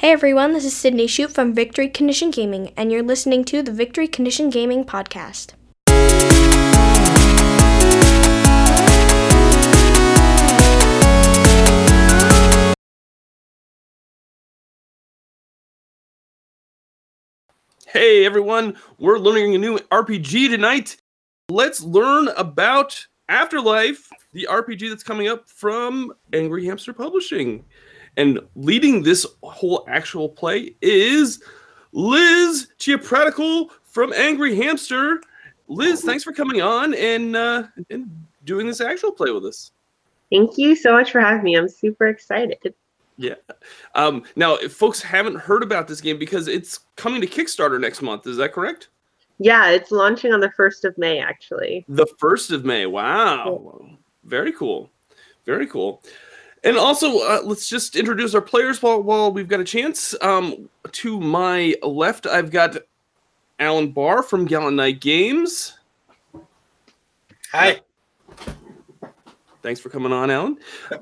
Hey everyone, this is Sydney Shute from Victory Condition Gaming, and you're listening to the Victory Condition Gaming Podcast. Hey everyone, we're learning a new RPG tonight. Let's learn about Afterlife, the RPG that's coming up from Angry Hamster Publishing. And leading this whole actual play is Liz Chaipraditkul from Angry Hamster. Liz, thanks for coming on and uh, and doing this actual play with us. Thank you so much for having me. I'm super excited. Yeah. Um, now, if folks haven't heard about this game because it's coming to Kickstarter next month, is that correct? Yeah, it's launching on the 1st of May, actually. The 1st of May. Wow. Very cool. Very cool. And also, uh, let's just introduce our players while, while we've got a chance. Um, to my left, I've got Alan Bahr from Gallant Knight Games. Hi. Thanks for coming on, Alan.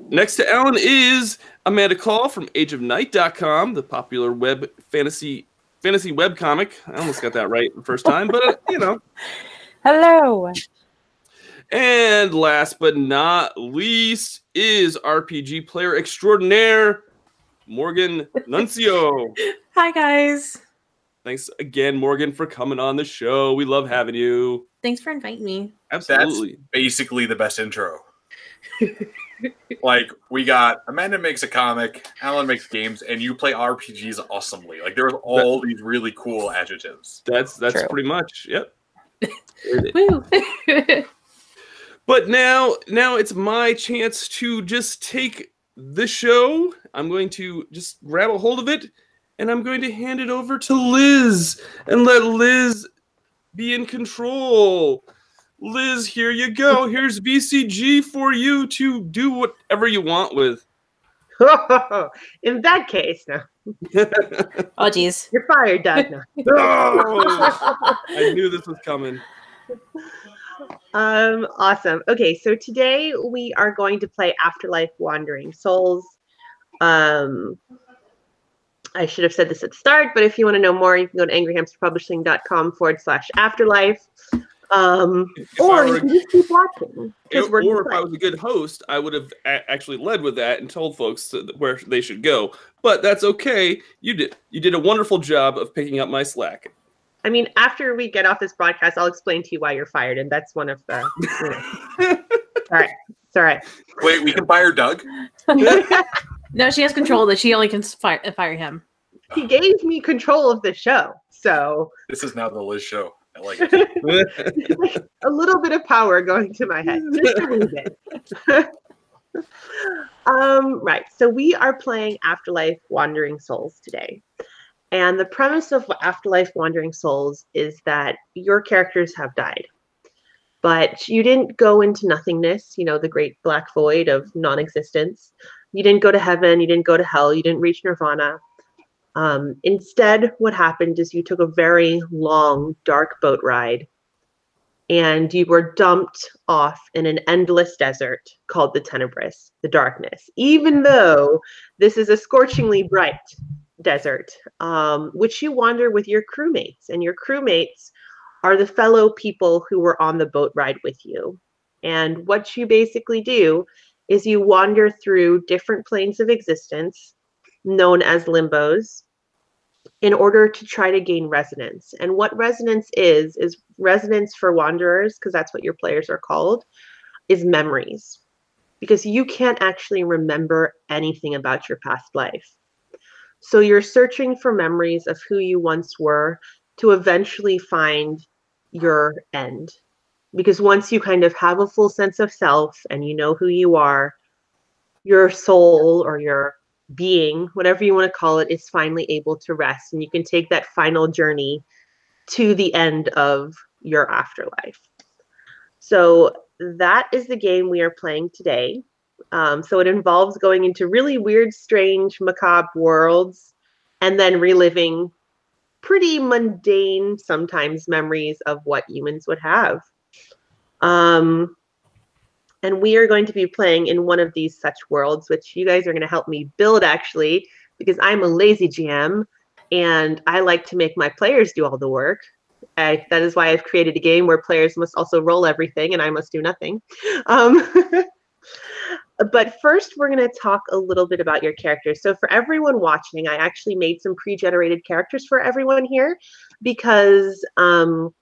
Next to Alan is Amanda Kahl from AgeOfNight.com, the popular web fantasy fantasy web comic. I almost got that right the first time, but uh, you know. Hello. And last but not least is RPG player extraordinaire Morgan Nuncio. Hi guys. Thanks again, Morgan, for coming on the show. We love having you. Thanks for inviting me. Absolutely. That's basically the best intro. like we got Amanda makes a comic, Alan makes games, and you play RPGs awesomely. Like there's all these really cool adjectives. That's that's True. pretty much yep. Woo. But now, now it's my chance to just take the show. I'm going to just grab a hold of it, and I'm going to hand it over to Liz and let Liz be in control. Liz, here you go. Here's VCG for you to do whatever you want with. In that case, no. oh geez. You're fired, Doug. No. Oh, I knew this was coming. Um, awesome. Okay, so today we are going to play Afterlife Wandering Souls. Um, I should have said this at the start, but if you want to know more, you can go to angryhamsterpublishing.com forward slash afterlife. Um, If or were- you can just keep watching. we're or if I was a good host, I would have a- actually led with that and told folks where they should go. But that's okay. You did you did a wonderful job of picking up my slack. I mean, after we get off this broadcast, I'll explain to you why you're fired, and that's one of the. You know. all right, it's all right. Wait, we can fire Doug. No, she has control that she only can fire, fire him. he gave me control of the show, so This is now the Liz show. I like it. a little bit of power going to my head, just a little bit. um, right. So we are playing Afterlife Wandering Souls today. And the premise of Afterlife Wandering Souls is that your characters have died. But you didn't go into nothingness, you know, the great black void of non existence. You didn't go to heaven, you didn't go to hell, you didn't reach nirvana. Um, instead, what happened is you took a very long, dark boat ride and you were dumped off in an endless desert called the Tenebris, the darkness, even though this is a scorchingly bright desert, um, which you wander with your crewmates. And your crewmates are the fellow people who were on the boat ride with you. And what you basically do is you wander through different planes of existence known as limbos in order to try to gain resonance. And what resonance is, is resonance for wanderers, because that's what your players are called, is memories. Because you can't actually remember anything about your past life. So you're searching for memories of who you once were to eventually find your end. Because once you kind of have a full sense of self and you know who you are, your soul or your being, whatever you want to call it, is finally able to rest. And you can take that final journey to the end of your afterlife. So that is the game we are playing today. Um, so it involves going into really weird, strange, macabre worlds and then reliving pretty mundane, sometimes memories of what humans would have. Um, and we are going to be playing in one of these such worlds, which you guys are going to help me build actually because I'm a lazy GM and I like to make my players do all the work. I, that is why I've created a game where players must also roll everything and I must do nothing. Um, but first, we're going to talk a little bit about your characters. So, for everyone watching, I actually made some pre-generated characters for everyone here because um,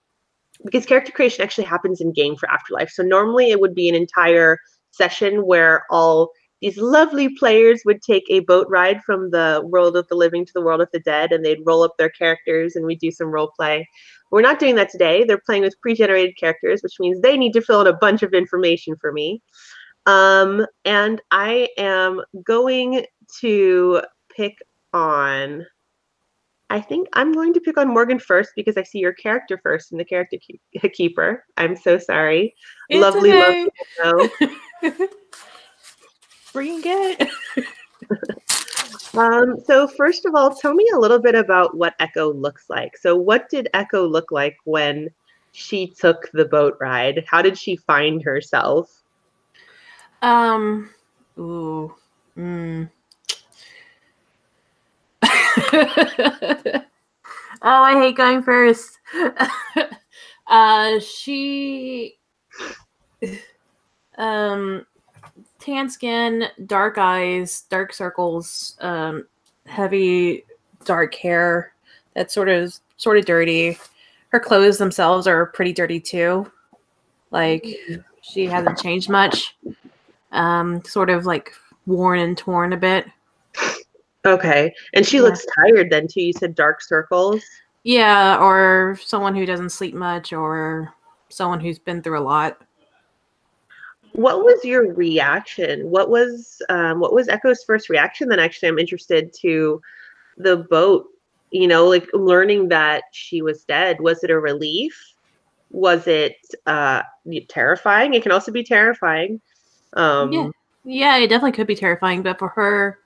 because character creation actually happens in game for Afterlife. So normally it would be an entire session where all these lovely players would take a boat ride from the world of the living to the world of the dead and they'd roll up their characters and we'd do some role play. We're not doing that today. They're playing with pre-generated characters, which means they need to fill in a bunch of information for me. Um, and I am going to pick on I think I'm going to pick on Morgan first because I see your character first in the character keep- keeper. I'm so sorry. It's lovely, okay. lovely. No. Bring it. Um, so first of all, tell me a little bit about what Echo looks like. So what did Echo look like when she took the boat ride? How did she find herself? Um. Ooh. Mm. oh, I hate going first. uh, she, um, tan skin, dark eyes, dark circles, um, heavy dark hair. That's sort of sort of dirty. Her clothes themselves are pretty dirty too. Like she hasn't changed much. Um, sort of like worn and torn a bit. Okay. And she Yeah. looks tired then too. You said dark circles. Yeah, or someone who doesn't sleep much, or someone who's been through a lot. What was your reaction? What was um, what was Echo's first reaction? Then actually, I'm interested to the boat. You know, like learning that she was dead. Was it a relief? Was it uh, terrifying? It can also be terrifying. Um, Yeah. Yeah, it definitely could be terrifying, but for her,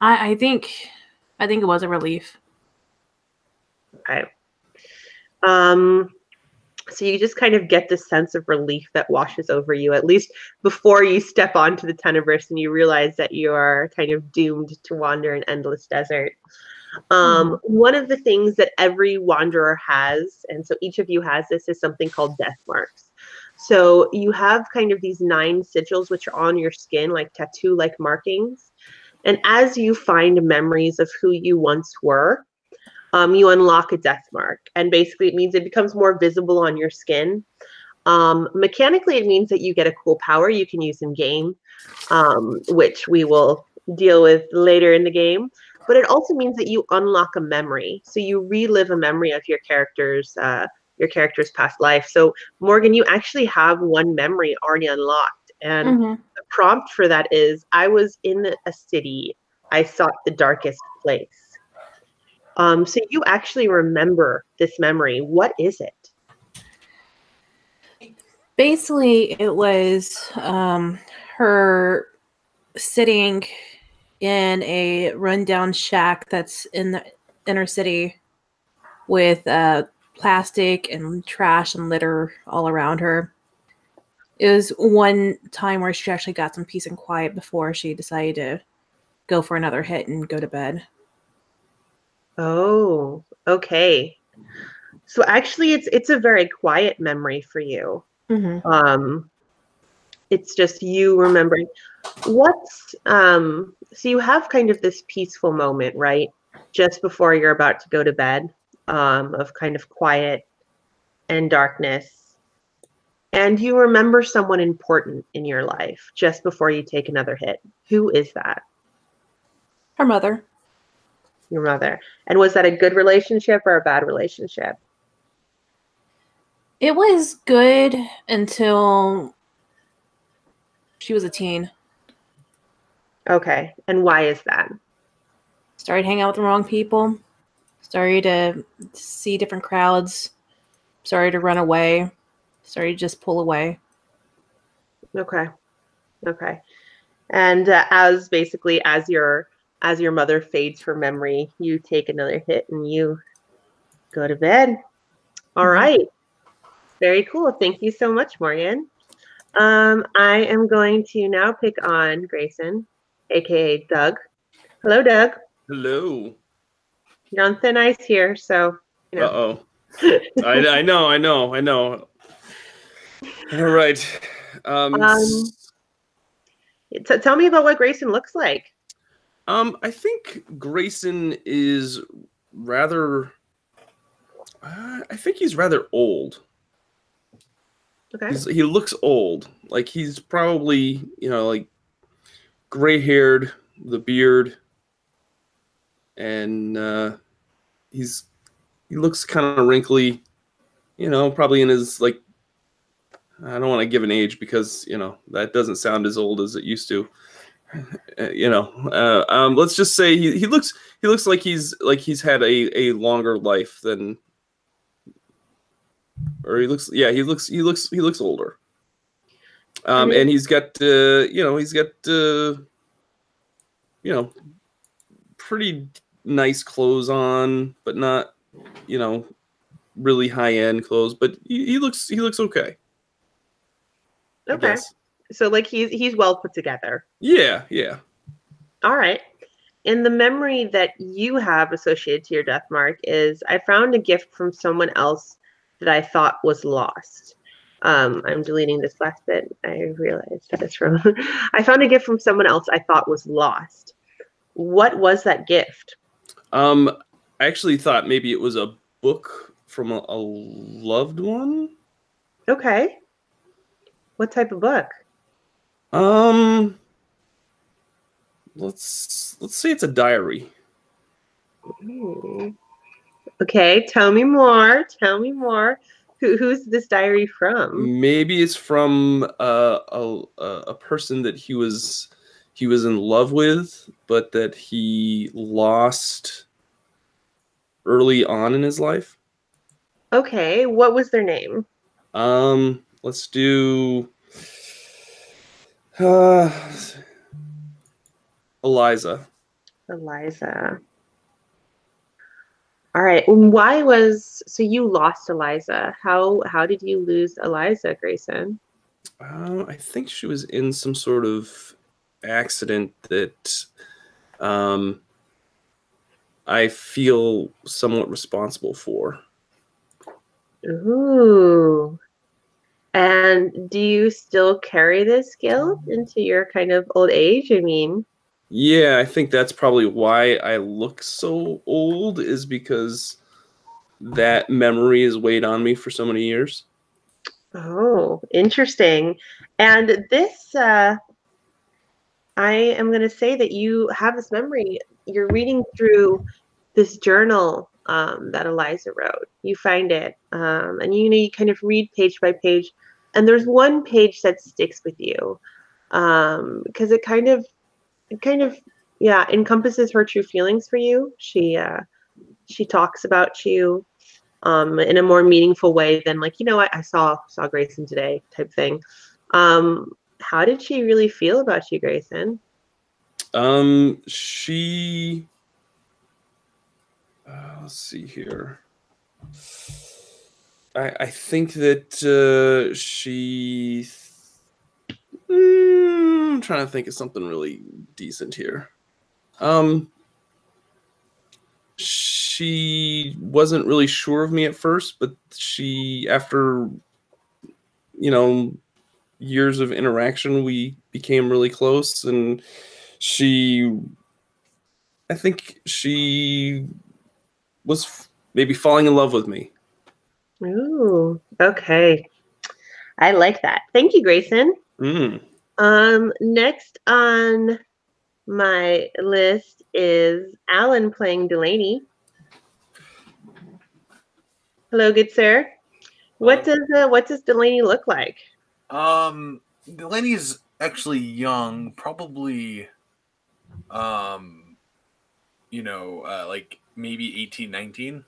I, I think, I think it was a relief. Okay. Um, so you just kind of get this sense of relief that washes over you, at least before you step onto the Tenebris and you realize that you are kind of doomed to wander an endless desert. Um, One of the things that every wanderer has, and so each of you has this, is something called death marks. So you have kind of these nine sigils which are on your skin, like tattoo like markings. And as you find memories of who you once were, um, you unlock a death mark. And basically, it means it becomes more visible on your skin. Um, mechanically, it means that you get a cool power you can use in game, um, which we will deal with later in the game. But it also means that you unlock a memory. So you relive a memory of your character's uh, your character's past life. So Morgan, you actually have one memory already unlocked, and Mhm. the prompt for that is I was in a city, I sought the darkest place. Um, so you actually remember this memory. What is it? Basically, it was um, her sitting in a rundown shack that's in the inner city with uh, plastic and trash and litter all around her. It was one time where she actually got some peace and quiet before she decided to go for another hit and go to bed. Oh, okay. So actually it's it's a very quiet memory for you. Mm-hmm. Um it's just you remembering what's um so you have kind of this peaceful moment, right? Just before you're about to go to bed, um, of kind of quiet and darkness. And you remember someone important in your life just before you take another hit. Who is that? Her mother. Your mother. And was that a good relationship or a bad relationship? It was good until she was a teen. Okay. And why is that? Started hanging out with the wrong people. Started to see different crowds. Sorry to run away. Sorry to just pull away. Okay. Okay. And uh, as basically as your as your mother fades from memory, you take another hit and you go to bed. All Mhm. right. Very cool. Thank you so much, Morgan. Um, I am going to now pick on Grayson, aka Doug. Hello, Doug. Hello. You're on thin ice here, so you Uh know. oh. I, I know, I know, I know. All right. Um, Um, T- tell me about what Grayson looks like. um, I think Grayson is rather. Uh, I think he's rather old. Okay. He's, he looks old. Like he's probably, you know, like gray haired, the beard, and uh, he's he looks kind of wrinkly. You know, probably in his like. I don't want to give an age because you know that doesn't sound as old as it used to. Uh, you know, uh, um, let's just say he, he looks he looks like he's like he's had a, a longer life than or he looks yeah he looks he looks he looks older um mean- and he's got uh you know he's got uh you know pretty nice clothes on but not you know really high end clothes but he, he looks he looks okay Okay. So like he's he's well put together. yeah yeah All right. And the memory that you have associated to your death mark is I found a gift from someone else that I thought was lost. Um, I'm deleting this last bit. I realized that it's from I found a gift from someone else I thought was lost. What was that gift? Um i actually thought maybe it was a book from a, a loved one Okay. What type of book? Um, let's let's say it's a diary. Hmm. Okay, tell me more. Tell me more. Who, who's this diary from? Maybe it's from uh, a a a person that he was he was in love with, but that he lost early on in his life. Okay, what was their name? Um, let's do uh, Eliza. Eliza. All right. Why was so you lost Eliza? How how did you lose Eliza, Grayson? Uh, I think she was in some sort of accident that um, I feel somewhat responsible for. Ooh. And do you still carry this guilt into your kind of old age? I mean, Yeah, I think that's probably why I look so old, is because that memory has weighed on me for so many years. Oh, interesting. And this, uh, I am going to say that you have this memory. You're reading through this journal um, that Eliza wrote. You find it, um, and you know you kind of read page by page. And there's one page that sticks with you because it kind of, it kind of, yeah, encompasses her true feelings for you. She, uh, she talks about you um, in a more meaningful way than like you know what I saw saw Grayson today type thing. Um, how did she really feel about you, Grayson? Um, she. Uh, let's see here. I I think that uh, she. Mm, I'm trying to think of something really decent here. Um, she wasn't really sure of me at first, but she, after, you know, years of interaction, we became really close, and she, I think she was maybe falling in love with me. Ooh, okay. I like that. Thank you, Grayson. Mm. Um, next on my list is Alan playing Delaney. Hello, good sir. What does uh, what does Delaney look like? Um, Delaney's actually young, probably, um, you know, uh, like maybe 18, 19.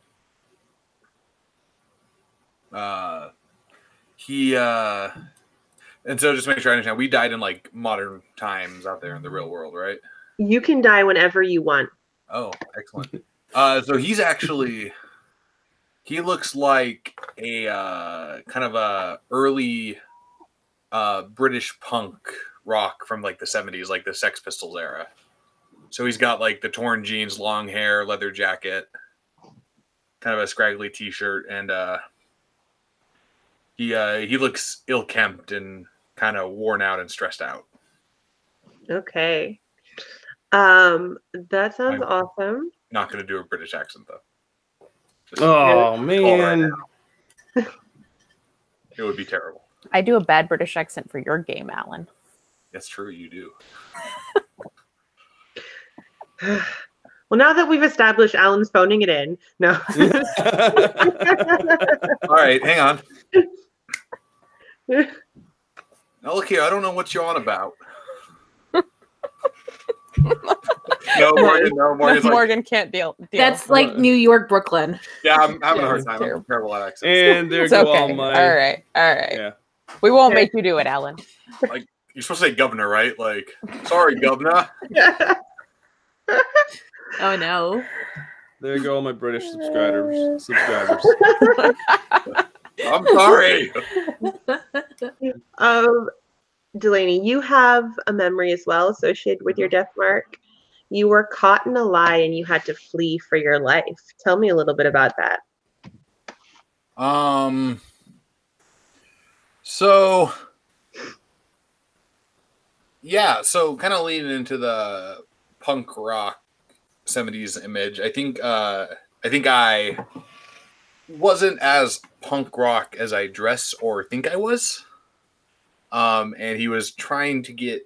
Uh, he, uh, and so just make sure I understand, we died in like modern times out there in the real world, right? You can die whenever you want. Oh, excellent. uh, so he's actually he looks like a uh, kind of a early uh, British punk rock from like the seventies, like the Sex Pistols era. So he's got like the torn jeans, long hair, leather jacket, kind of a scraggly t-shirt, and uh, he uh, he looks ill kempt and kind of worn out and stressed out. Okay. Um, that sounds I'm- awesome. Not going to do a British accent though. Just- Oh man. now. It would be terrible. I do a bad British accent for your game, Alan. That's true. You do. Well, now that we've established Alan's phoning it in, no. All right, hang on. Now look here. I don't know what you're on about. no, Morgan. No, Morgan's like, Morgan can't deal. deal. That's like New York, Brooklyn. yeah, I'm having a hard time. I'm terrible. terrible at accents. and there It's go okay. all my. All right, all right. Yeah. We won't make you do it, Alan. Like you're supposed to say governor, right? Like, sorry, governor. Oh no. There you go all my British subscribers. Subscribers. I'm sorry. um, Delaney, you have a memory as well associated with your death mark. You were caught in a lie and you had to flee for your life. Tell me a little bit about that. Um. So. Yeah, so kind of leading into the punk rock 70s image. I think uh I think I wasn't as punk rock as I dress or think I was. Um and he was trying to get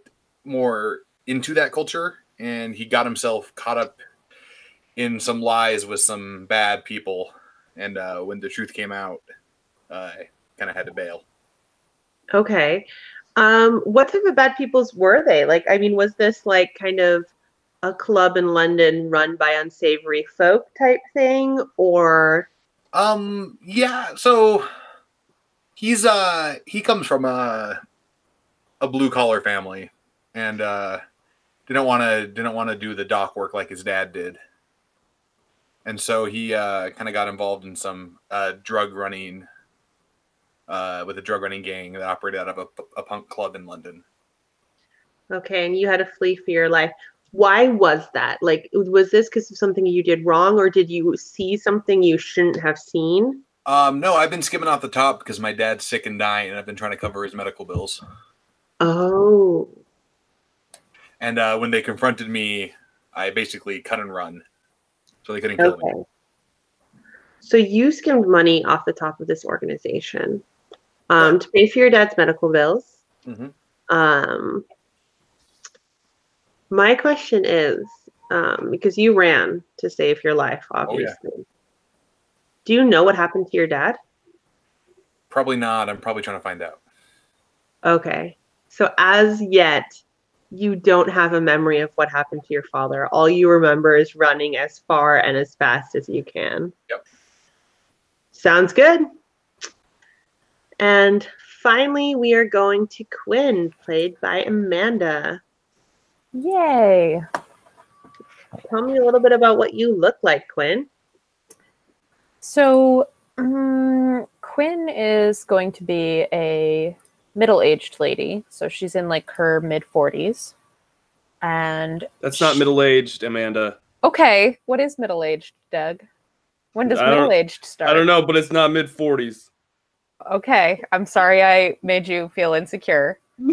more into that culture and he got himself caught up in some lies with some bad people and uh when the truth came out I kind of had to bail. Okay. Um, what type of bad peoples were they? Like, I mean, was this like kind of a club in London run by unsavory folk type thing, or Um, yeah. So he's uh he comes from a a blue collar family, and uh didn't want to didn't want to do the dock work like his dad did, and so he uh kind of got involved in some uh drug running. Uh, with a drug running gang that operated out of a, a punk club in London. okay, and you had to flee for your life. Why was that? Like, was this because of something you did wrong, or did you see something you shouldn't have seen? Um, no, I've been skimming off the top because my dad's sick and dying, and I've been trying to cover his medical bills. Oh, And uh, when they confronted me, I basically cut and run, so they couldn't kill me. okay. So you skimmed money off the top of this organization um, to pay for your dad's medical bills. Mhm. Um, my question is, um, because you ran to save your life, Oh, yeah. obviously. Do you know what happened to your dad? Probably not. I'm probably trying to find out. Okay. So as yet, you don't have a memory of what happened to your father. All you remember is running as far and as fast as you can. Yep. Sounds good. And finally, we are going to Quinn, played by Amanda. Yay! Tell me a little bit about what you look like, Quinn. So mm, Quinn is going to be a middle-aged lady, so she's in like her mid forties, and That's not middle aged, Amanda. okay, what is middle-aged, Doug? When does middle-aged start? I don't know, but it's not mid forties. Okay, I'm sorry I made you feel insecure.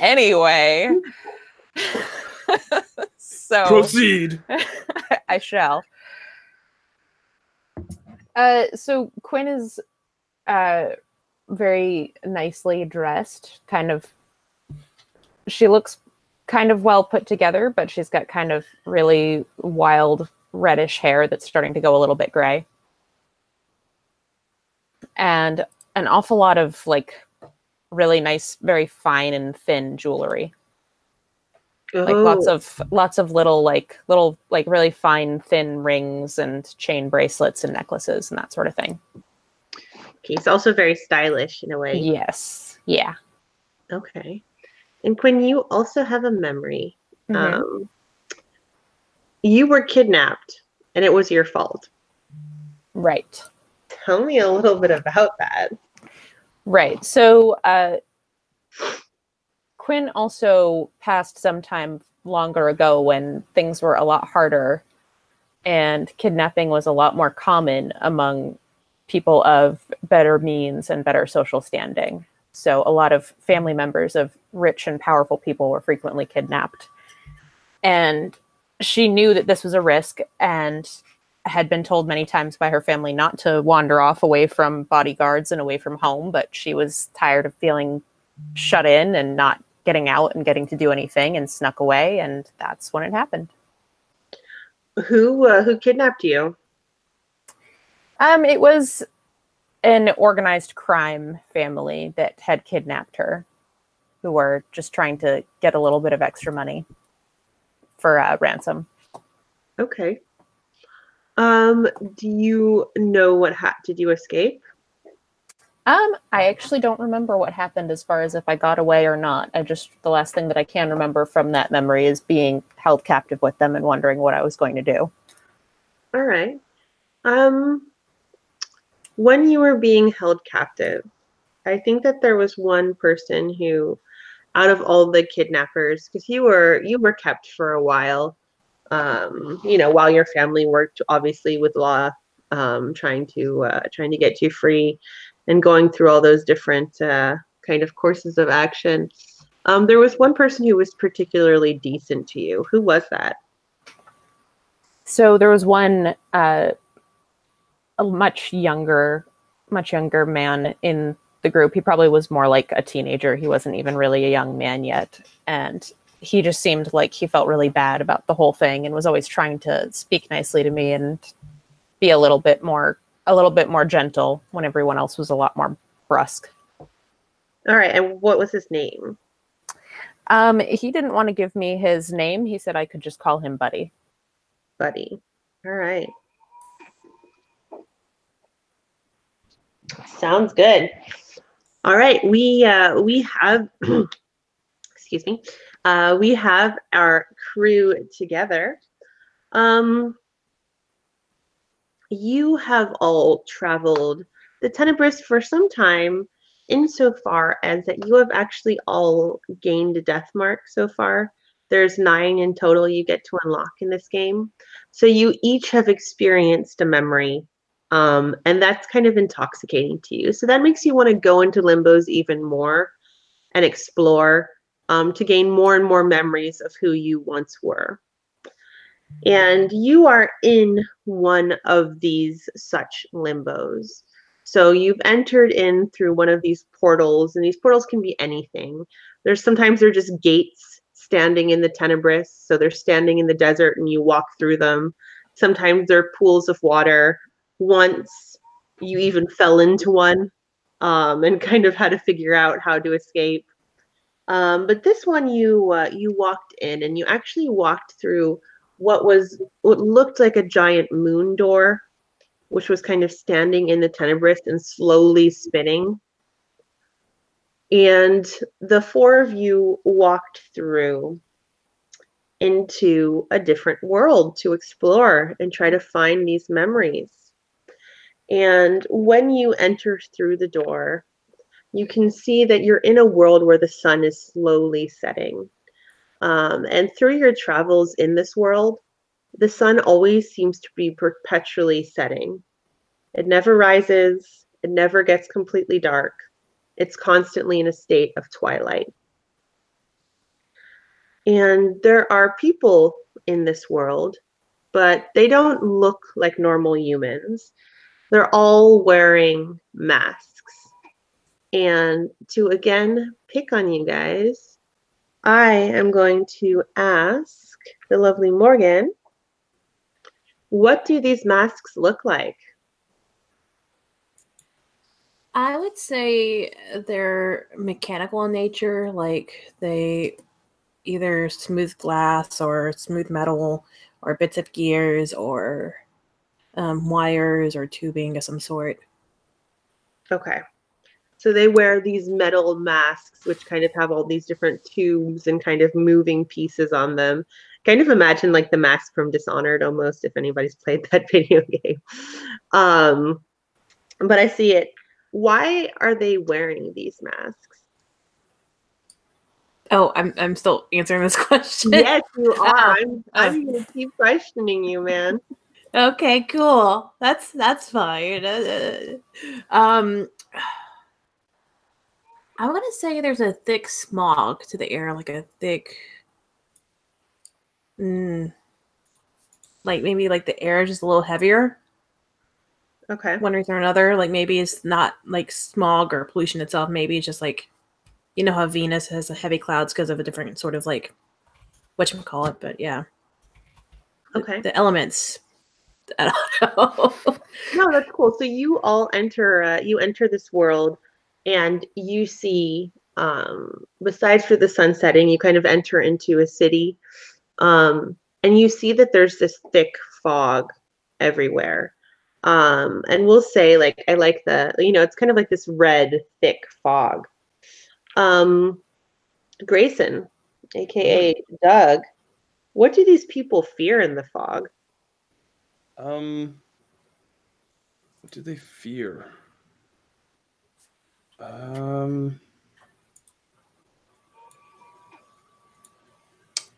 anyway, so Proceed. I shall. Uh, so Quinn is uh, very nicely dressed, kind of. She looks kind of well put together, but she's got kind of really wild reddish hair that's starting to go a little bit gray. And an awful lot of like really nice, very fine and thin jewelry like lots of lots of little like little like really fine thin rings and chain bracelets and necklaces and that sort of thing He's also very stylish in a way. yes yeah Okay. And Quinn, you also have a memory. Mhm. Um, you were kidnapped and it was your fault. right Tell me a little bit about that. right so uh Quinn also passed some time longer ago when things were a lot harder and kidnapping was a lot more common among people of better means and better social standing. So a lot of family members of rich and powerful people were frequently kidnapped. And she knew that this was a risk and had been told many times by her family not to wander off away from bodyguards and away from home, but she was tired of feeling shut in and not getting out and getting to do anything and snuck away and that's when it happened. Who uh, who kidnapped you? Um it was an organized crime family that had kidnapped her who were just trying to get a little bit of extra money for uh, ransom. Okay. Um, do you know what ha- did you escape? Um, I actually don't remember what happened as far as if I got away or not. I just the last thing that I can remember from that memory is being held captive with them and wondering what I was going to do. All right. Um, when you were being held captive, I think that there was one person who, out of all the kidnappers, because you were you were kept for a while, um, you know, while your family worked obviously with law, um, trying to uh, trying to get you free, and going through all those different uh, kind of courses of action. Um, there was one person who was particularly decent to you. Who was that? So there was one uh, a much younger, much younger man in the group. He probably was more like a teenager. He wasn't even really a young man yet, and he just seemed like he felt really bad about the whole thing and was always trying to speak nicely to me and be a little bit more a little bit more gentle when everyone else was a lot more brusque. All right, and what was his name? Um, he didn't want to give me his name. He said I could just call him Buddy. Buddy. All right. Sounds good. All right, we uh, we have excuse me. Uh, we have our crew together. Um, you have all traveled the Tenebris for some time, insofar as that you have actually all gained a death mark so far. There's nine in total you get to unlock in this game. So you each have experienced a memory, um, and that's kind of intoxicating to you. So that makes you want to go into limbos even more and explore um, to gain more and more memories of who you once were. And you are in one of these such limbos. So you've entered in through one of these portals, and these portals can be anything. There's sometimes they're just gates standing in the Tenebris. So they're standing in the desert and you walk through them. Sometimes they're pools of water. Once you even fell into one um, and kind of had to figure out how to escape. Um, but this one you uh, you walked in and you actually walked through what was what looked like a giant moon door, which was kind of standing in the Tenebris and slowly spinning. And the four of you walked through into a different world to explore and try to find these memories. And when you enter through the door, you can see that you're in a world where the sun is slowly setting. Um, and through your travels in this world, the sun always seems to be perpetually setting. It never rises, it never gets completely dark. It's constantly in a state of twilight. And there are people in this world, but they don't look like normal humans. They're all wearing masks. And to again pick on you guys, I am going to ask the lovely Morgan, what do these masks look like? I would say they're mechanical in nature, like they either smooth glass or smooth metal or bits of gears or um, wires or tubing of some sort. Okay. So they wear these metal masks, which kind of have all these different tubes and kind of moving pieces on them. Kind of imagine like the mask from Dishonored almost, if anybody's played that video game. Um, but I see it. Why are they wearing these masks? Oh, I'm I'm still answering this question. yes, you are. I'm, I'm going to keep questioning you, man. Okay, cool. That's that's fine. Uh, um, I want to say there's a thick smog to the air, like a thick, mm, like maybe like the air is just a little heavier. Okay. One reason or another, like maybe it's not like smog or pollution itself. Maybe it's just like, you know how Venus has heavy clouds because of a different sort of like, what you call it. But yeah, the- Okay. the elements. I don't know. No, that's cool. So you all enter uh, you enter this world and you see um besides for the sun setting, you kind of enter into a city. Um and you see that there's this thick fog everywhere. Um and we'll say like I like the you know, it's kind of like this red thick fog. Um Grayson, aka Doug, what do these people fear in the fog? Um, what do they fear? Um,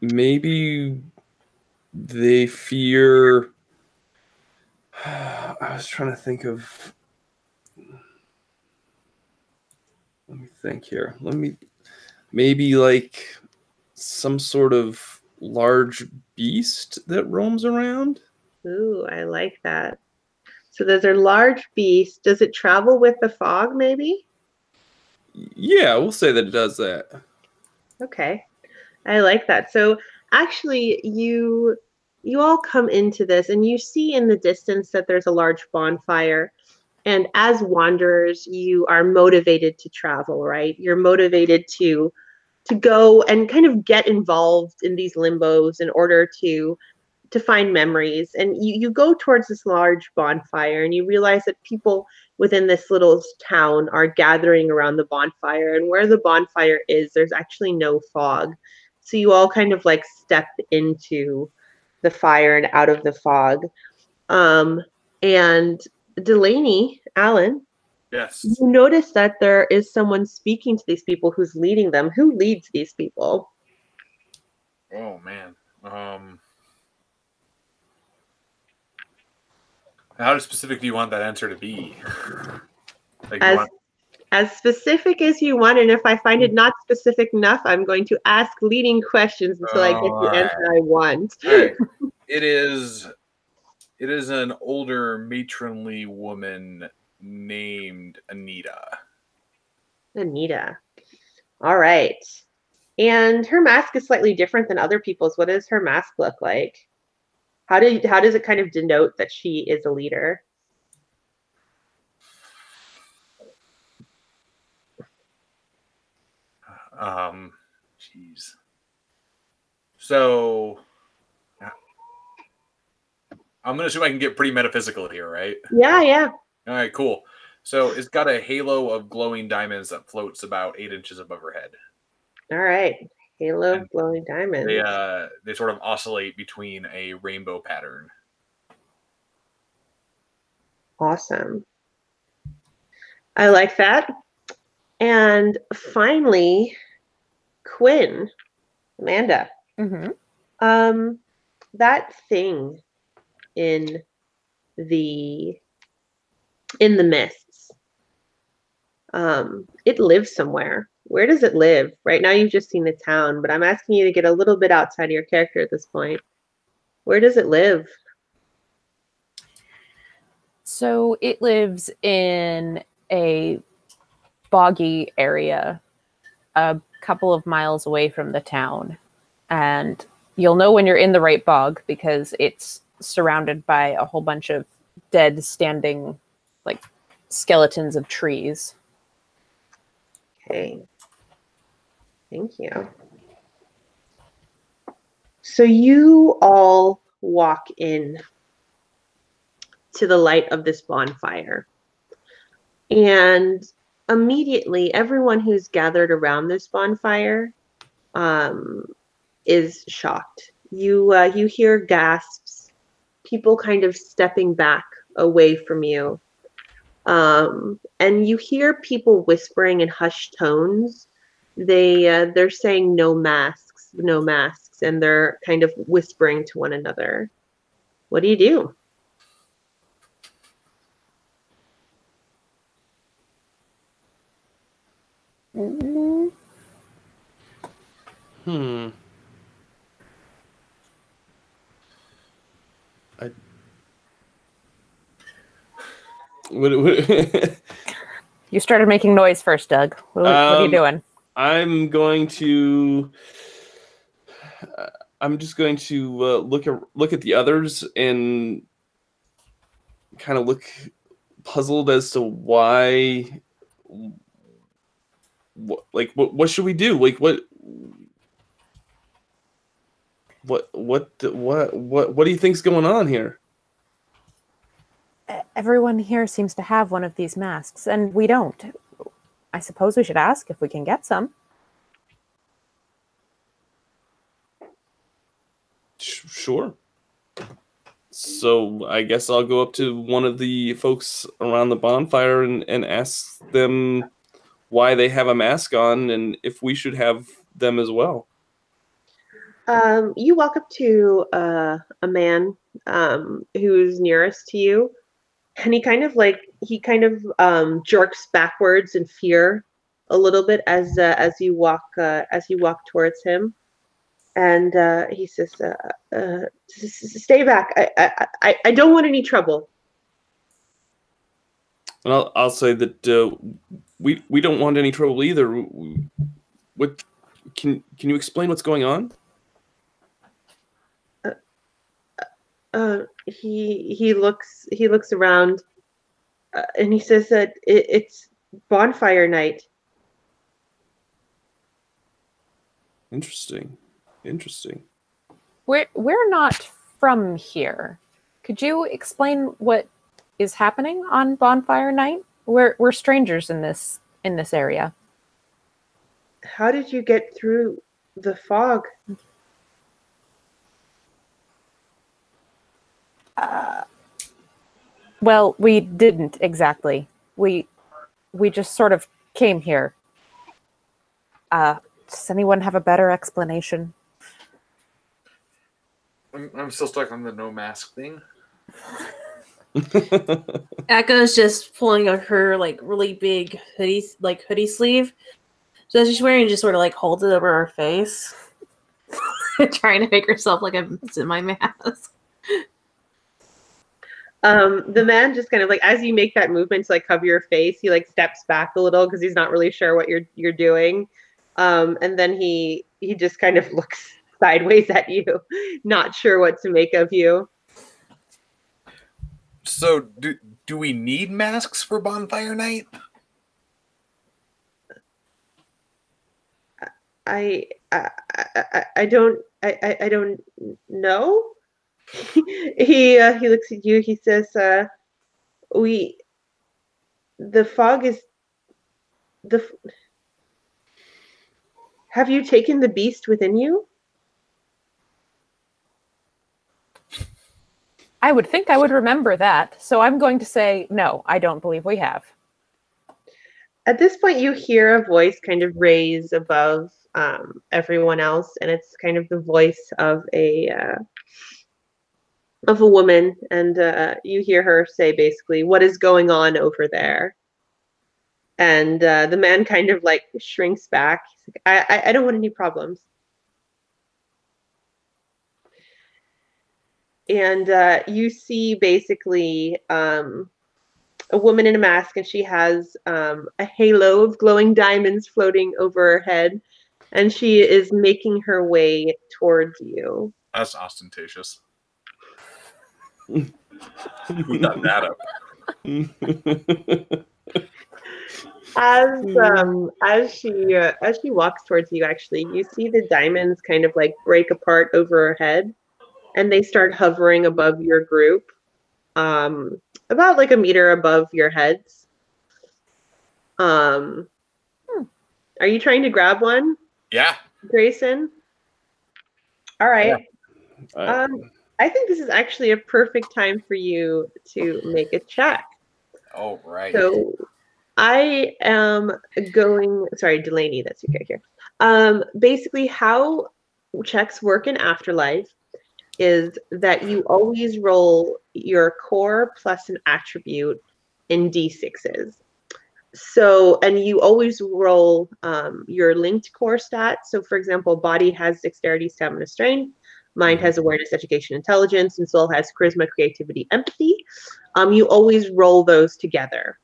maybe they fear. I was trying to think of. Let me think here. Let me. Maybe like some sort of large beast that roams around. Ooh, I like that. So those are large beasts. Does it travel with the fog, maybe? Yeah, we'll say that it does that. Okay. I like that. So actually you you all come into this and you see in the distance that there's a large bonfire. And as wanderers, you are motivated to travel, right? You're motivated to to go and kind of get involved in these limbos in order to to find memories. And you, you go towards this large bonfire and you realize that people within this little town are gathering around the bonfire. And where the bonfire is there's actually no fog. So you all kind of like step into the fire and out of the fog. Um, and delaney alan Yes. you notice that there is someone speaking to these people who's leading them. Who leads these people? Oh man. Um how specific do you want that answer to be? Like as want, as specific as you want and if i find it not specific enough i'm going to ask leading questions until i get the answer i want Alright. it is it is an older matronly woman named Anita. anita all right and her mask is slightly different than other people's what does her mask look like how do how does it kind of denote that she is a leader Um jeez. So I'm gonna assume I can get pretty metaphysical here, right? yeah yeah All right, cool. So it's got a halo of glowing diamonds that floats about eight inches above her head. all right halo And of glowing diamonds They uh they sort of oscillate between a rainbow pattern. Awesome. I like that. And finally, Quinn, Amanda, hmm um, that thing in the in the mists, um, it lives somewhere. Where does it live? Right now, you've just seen the town, but I'm asking you to get a little bit outside of your character at this point. Where does it live? So it lives in a boggy area a couple of miles away from the town. And you'll know when you're in the right bog because it's surrounded by a whole bunch of dead standing like skeletons of trees. Okay. Thank you. So you all walk in to the light of this bonfire. And immediately, everyone who's gathered around this bonfire um, is shocked. You uh, you hear gasps, people kind of stepping back away from you, um, and you hear people whispering in hushed tones they uh, they're saying no masks, no masks, and they're kind of whispering to one another. What do you do? Hmm. I. What, what, You started making noise first, Doug. What, what are you Um, doing? I'm going to. uh, I'm just going to uh, look at look at the others and kind of look puzzled as to why. What, like what? What should we do? Like what? What? What? What? What? What do you think's going on here? Everyone here seems to have one of these masks, and we don't. I suppose we should ask if we can get some. Sure. So I guess I'll go up to one of the folks around the bonfire and, and ask them why they have a mask on and if we should have them as well. Um, you walk up to uh, a man um, who's nearest to you, and he kind of like he kind of um, jerks backwards in fear a little bit as uh, as you walk uh, as you walk towards him, and uh, he says, uh, uh, "Stay back! I, I I I don't want any trouble." And I'll, I'll say that uh, we we don't want any trouble either. What can can you explain what's going on? Uh, he he looks he looks around uh, and he says that it, it's bonfire night Interesting. Interesting. We're we're not from here. Could you explain what is happening on bonfire night? We're we're strangers in this in this area. how did you get through the fog Well, we didn't exactly. We we just sort of came here. Uh, does anyone have a better explanation? I'm, I'm still stuck on the no mask thing. Echo's just pulling a, her like really big hoodie, like hoodie sleeve. So that she's wearing just sort of like holds it over her face, trying to make herself like a semi mask. Um the man just kind of like as you make that movement to like cover your face he like steps back a little because he's not really sure what you're you're doing um and then he he just kind of looks sideways at you not sure what to make of you So do do we need masks for bonfire night? I I I, I- I don't I, I I don't know. he uh, he looks at you. He says, uh, "We the fog is the. f- Have you taken the beast within you? I would think I would remember that. So I'm going to say no. I don't believe we have. At this point, you hear a voice kind of raise above um, everyone else, and it's kind of the voice of a uh, of a woman, and uh, you hear her say basically, "What is going on over there?" And uh, the man kind of like shrinks back. Like, I, I, I don't want any problems. And uh, you see basically um, a woman in a mask, and she has um, a halo of glowing diamonds floating over her head, and she is making her way towards you. That's ostentatious. Who thought that up? As um as she uh, as she walks towards you, actually, you see the diamonds kind of like break apart over her head, and they start hovering above your group, um, about like a meter above your heads. Um, Hmm. are you trying to grab one, Yeah. Grayson? All right. I- Um, I think this is actually a perfect time for you to make a check. Oh right. So I am going. Sorry, Delaney. That's your character. Um, basically, how checks work in Afterlife is that you always roll your core plus an attribute in d6s. So, and you always roll um, your linked core stats. So, for example, body has dexterity, stamina, strength. Mind has awareness, education, intelligence, and soul has charisma, creativity, empathy. Um, you always roll those together.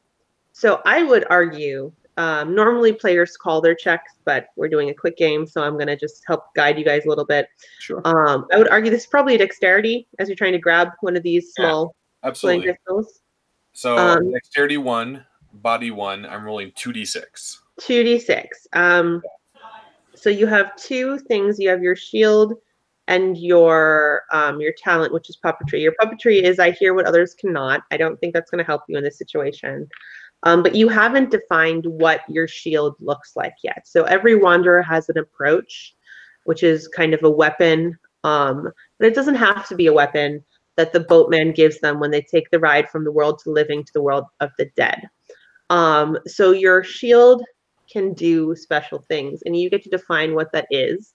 So I would argue um, normally players call their checks, but we're doing a quick game, so I'm going to just help guide you guys a little bit. Sure. Um, I would argue this is probably a dexterity as you're trying to grab one of these Yeah, small flying Absolutely. crystals. So Um, dexterity one, body one. I'm rolling two d six. 2d6. Um, so you have two things. You have your shield and your um, your talent, which is puppetry. Your puppetry is I hear what others cannot. I don't think that's going to help you in this situation. Um, but you haven't defined what your shield looks like yet. So every wanderer has an approach, which is kind of a weapon. Um, but it doesn't have to be a weapon that the boatman gives them when they take the ride from the world to living to the world of the dead. Um, so your shield can do special things, and you get to define what that is.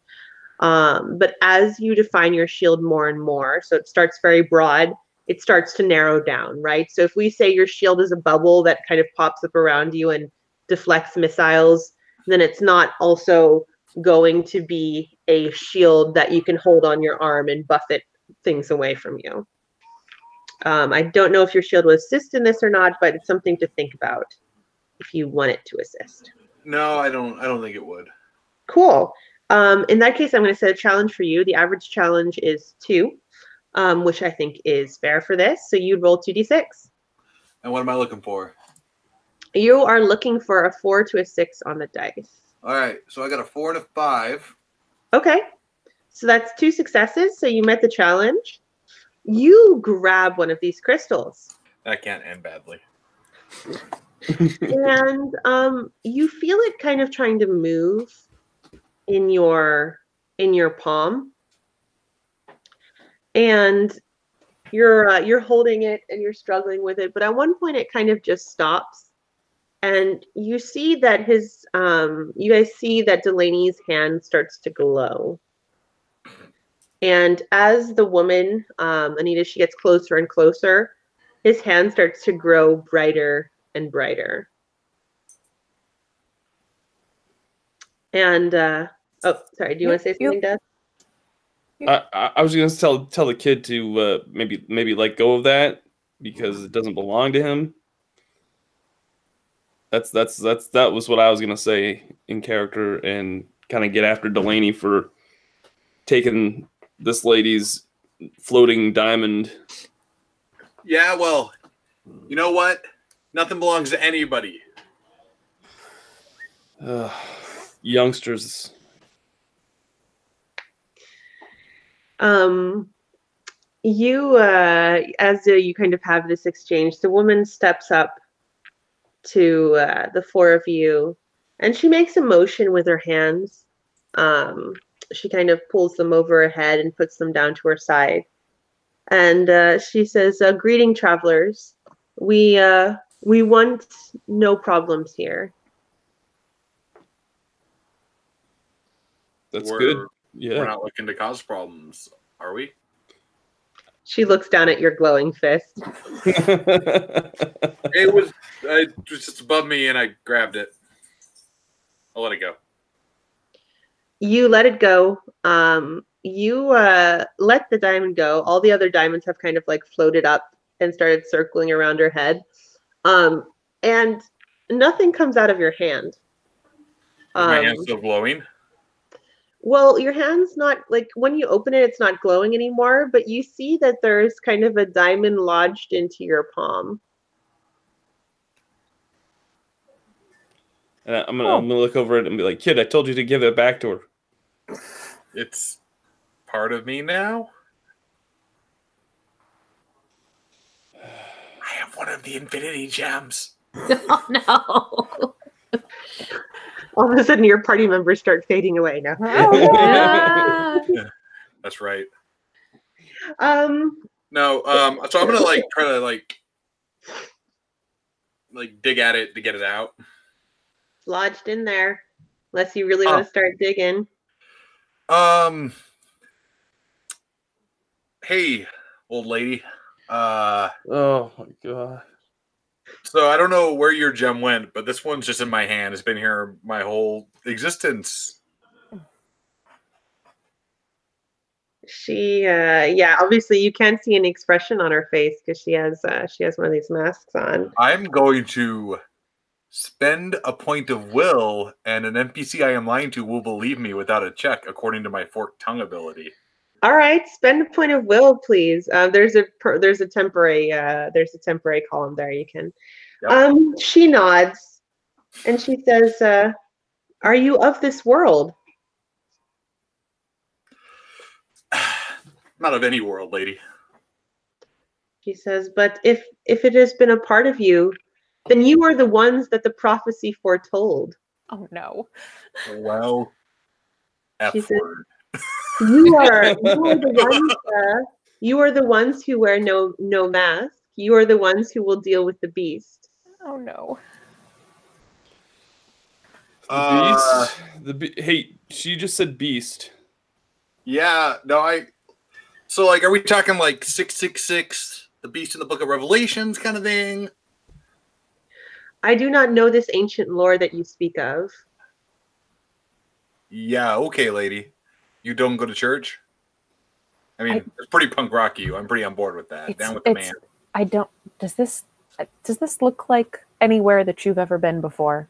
Um, but as you define your shield more and more, so it starts very broad, it starts to narrow down, right? So if we say your shield is a bubble that kind of pops up around you and deflects missiles, then it's not also going to be a shield that you can hold on your arm and buffet things away from you. Um, I don't know if your shield will assist in this or not, but it's something to think about if you want it to assist. No, I don't. I don't think it would. Cool. Um, in that case, I'm going to set a challenge for you. The average challenge is two, um, which I think is fair for this. So you'd roll 2d6. And what am I looking for? You are looking for a four to a six on the dice. All right. So I got a four and a five. Okay. So that's two successes. So you met the challenge. You grab one of these crystals. That can't end badly. and um, you feel it kind of trying to move in your in your palm. And you're uh, you're holding it and you're struggling with it but at one point it kind of just stops. And you see that his um you guys see that delaney's hand starts to glow. And as the woman um anita she gets closer and closer his hand starts to grow brighter and brighter. And uh, oh, sorry. Do you Yeah, want to say you- something, Deb? I, I- I was gonna tell tell the kid to uh, maybe maybe let go of that because it doesn't belong to him. That's that's that's that was what I was gonna say in character and kind of get after Delaney for taking this lady's floating diamond. Yeah. Well, you know what? Nothing belongs to anybody. Uh, youngsters. Um, you, uh, as uh, you kind of have this exchange, the woman steps up to uh, the four of you, and she makes a motion with her hands. Um, she kind of pulls them over her head and puts them down to her side, and uh, she says, uh, "Greeting, travelers. We uh, we want no problems here." That's We're- good. We're not looking to cause problems, are we? She looks down at your glowing fist. It was, uh, it was just above me, and I grabbed it. I'll let it go. you let it go um you uh let the diamond go all the other diamonds have kind of like floated up and started circling around her head um and nothing comes out of your hand Is my hand Um, still glowing? Well your hand's not like when you open it it's not glowing anymore but you see that there's kind of a diamond lodged into your palm And I'm gonna oh. I'm gonna look over it and be like, "Kid, I told you to give it back to her." It's part of me now. I have one of the infinity gems. oh no. all of a sudden your party members start fading away now Ah. That's right. um No, um, so I'm gonna like try to like like dig at it to get it out. Lodged in there. Unless you really Oh. want to start digging. Um. Hey, old lady. Uh. Oh my god. So I don't know where your gem went, but this one's just in my hand. It's been here my whole existence. She uh yeah, obviously you can't see any expression on her face because she has uh she has one of these masks on. I'm going to spend a point of will, and an NPC I am lying to will believe me without a check, according to my forked tongue ability. All right, spend a point of will, please. Uh, there's a per, there's a temporary uh, there's a temporary column there. You can. Yep. Um, she nods, and she says, uh, "Are you of this world?" Not of any world, lady. She says, "But if if it has been a part of you, then you are the ones that the prophecy foretold. Oh no. Well, F She said- word. You are you are the ones uh, you are the ones who wear no no mask. You are the ones who will deal with the beast." Oh no. The Uh, beast. The be- hey, she just said beast. Yeah, no, I. So, like, are we talking like six six six, the Beast in the Book of Revelations, kind of thing? I do not know this ancient lore that you speak of. Yeah, okay, lady. You don't go to church. I mean, I- it's pretty punk rocky. You. I'm pretty on board with that. Down with the man. I don't. Does this? uh, Does this look like anywhere that you've ever been before?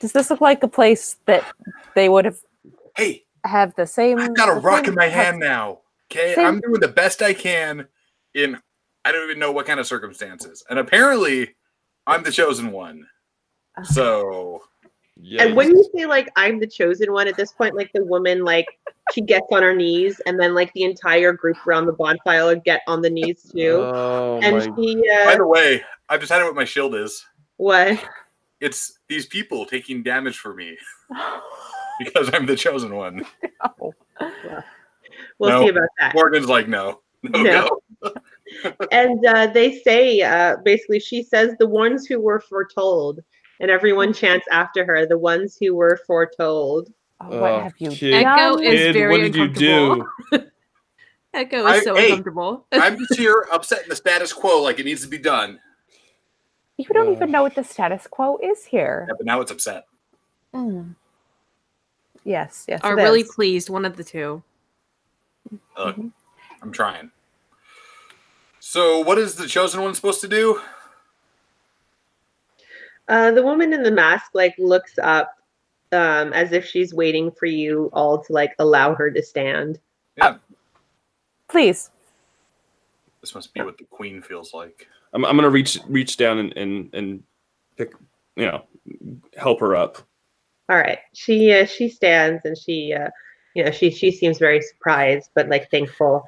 Does this look like a place that they would have Hey, have the same? I've got a rock in my type- hand now. Okay, Same- I'm doing the best I can in I don't even know what kind of circumstances, and apparently, I'm the chosen one. So Yeah. And when you say like I'm the chosen one at this point, like the woman like she gets on her knees and then like the entire group around the bonfire get on the knees too. Oh and my. she by uh the way, I've decided what my shield is. what? It's these people taking damage for me because I'm the chosen one. Oh. We'll No. see about that. Morgan's like, no, no, No. no. And uh they say uh basically she says the ones who were foretold and everyone chants after her, the ones who were foretold. Oh, what Oh, have you kid. Echo is Kid, very what did you do? uncomfortable. Echo I- is so hey. uncomfortable. I'm just here upsetting the status quo like it needs to be done. You don't Uh. even know what the status quo is here. Yeah, but now it's upset. Mm. Yes, yes. Are it really is. pleased, one of the two. Look, Mhm. I'm trying. So, what is the chosen one supposed to do? Uh the woman in the mask like looks up um as if she's waiting for you all to like allow her to stand. Yeah. Please. This must be what the queen feels like. I'm, I'm gonna reach reach down and and and pick, you know, help her up. All right. She uh, she stands and she uh, you know she she seems very surprised but like thankful.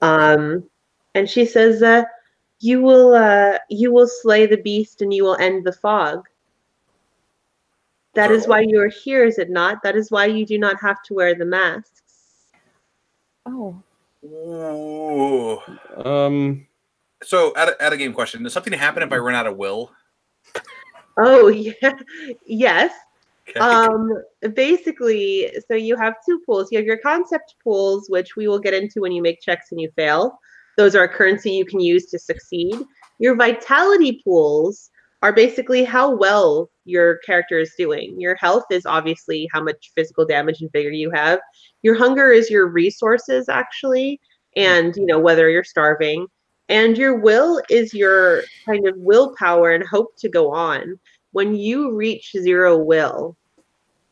Um, and she says, uh, "You will uh, you will slay the beast and you will end the fog." That is why you are here, is it not? That is why you do not have to wear the masks. Oh. Ooh. Um, So, at a, at a game question, does something happen if I run out of will? Oh yeah, yes. Okay. Um, basically, so you have two pools. You have your concept pools, which we will get into when you make checks and you fail. Those are a currency you can use to succeed. Your vitality pools are basically how well your character is doing. Your health is obviously how much physical damage and vigor you have. Your hunger is your resources, actually, and you know whether you're starving. And your will is your kind of willpower and hope to go on when you reach zero will,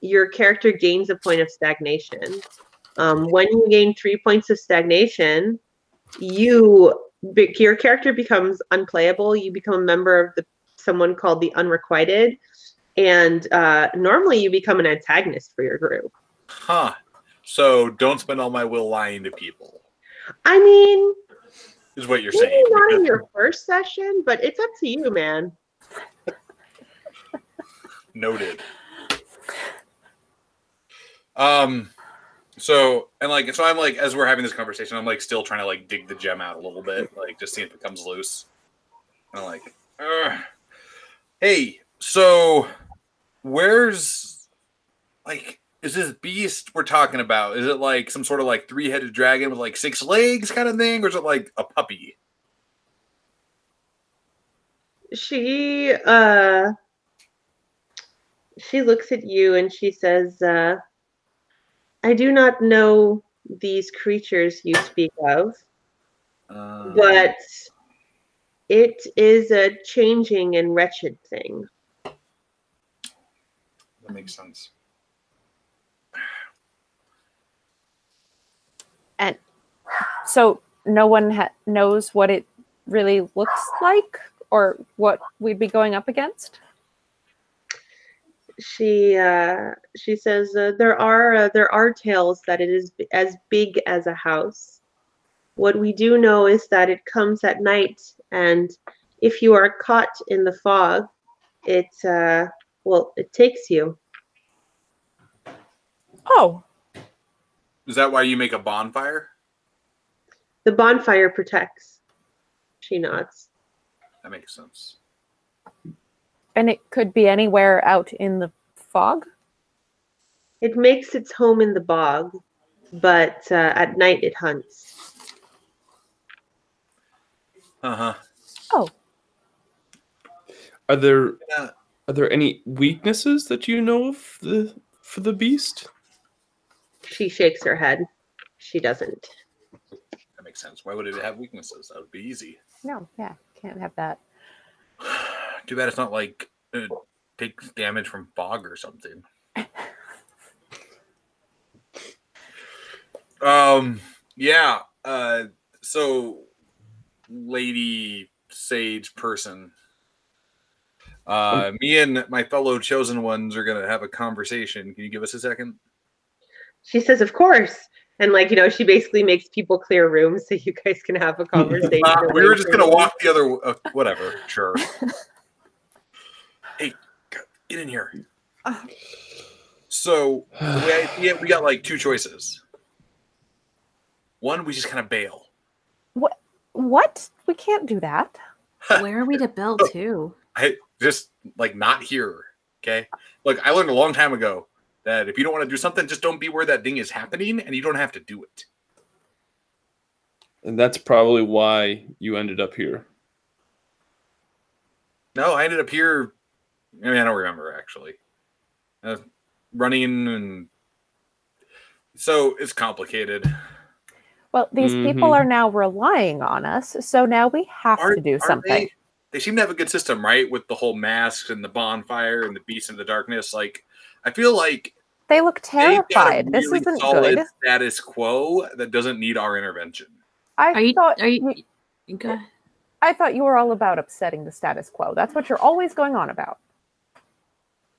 your character gains a point of stagnation. Um, when you gain three points of stagnation, you your character becomes unplayable. You become a member of the someone called the unrequited, and uh, normally you become an antagonist for your group. huh. So, don't spend all my will lying to people, I mean, is what you're maybe saying. not in your first session, but it's up to you, man. Noted. Um so and like so I'm like as we're having this conversation, I'm like still trying to like dig the gem out a little bit, like just see if it comes loose. And I'm like, Ugh. Hey, so where's like is this beast we're talking about? Is it like some sort of like three-headed dragon with like six legs kind of thing, or is it like a puppy? She uh she looks at you and she says, uh, I do not know these creatures you speak of, Uh, but it is a changing and wretched thing. that makes sense. And so no one ha- knows what it really looks like or what we'd be going up against. She uh, she says uh, there are uh, there are tales that it is b- as big as a house. What we do know is that it comes at night, and if you are caught in the fog, it uh, well it takes you. Oh, Is that why you make a bonfire? The bonfire protects. She nods. That makes sense. and it could be anywhere out in the fog. It makes its home in the bog, but uh, at night it hunts. Uh huh. Oh, Are there Yeah. are there any weaknesses that you know of the for the beast? She shakes her head. She doesn't. That makes sense. Why would it have weaknesses? That would be easy. no, yeah, can't have that. Too bad it's not like it takes damage from fog or something. um. Yeah. Uh. So, lady sage person. Uh, me and my fellow chosen ones are gonna have a conversation. Can you give us a second? She says, "Of course." And like you know, she basically makes people clear rooms so you guys can have a conversation. Uh, we were just gonna walk the other. Uh, whatever. Sure. hey, get in here. So the way I see it, we got like two choices. One, we just kind of bail. What? We can't do that. Where are we to build to? I just like not here. Okay. Look, I learned a long time ago that if you don't want to do something, just don't be where that thing is happening, and you don't have to do it. And that's probably why you ended up here. No, I ended up here. I mean, I don't remember actually. Uh, running and so it's complicated. Well, these people Mhm. are now relying on us, so now we have to Aren't- do something. They, they seem to have a good system, right? With the whole masks and the bonfire and the beast in the darkness. Like, I feel like They look they've a terrified. This isn't solid good. status quo that doesn't need our intervention. I Are you? thought Are you? we- you go ahead. I thought you were all about upsetting the status quo. That's what you're always going on about.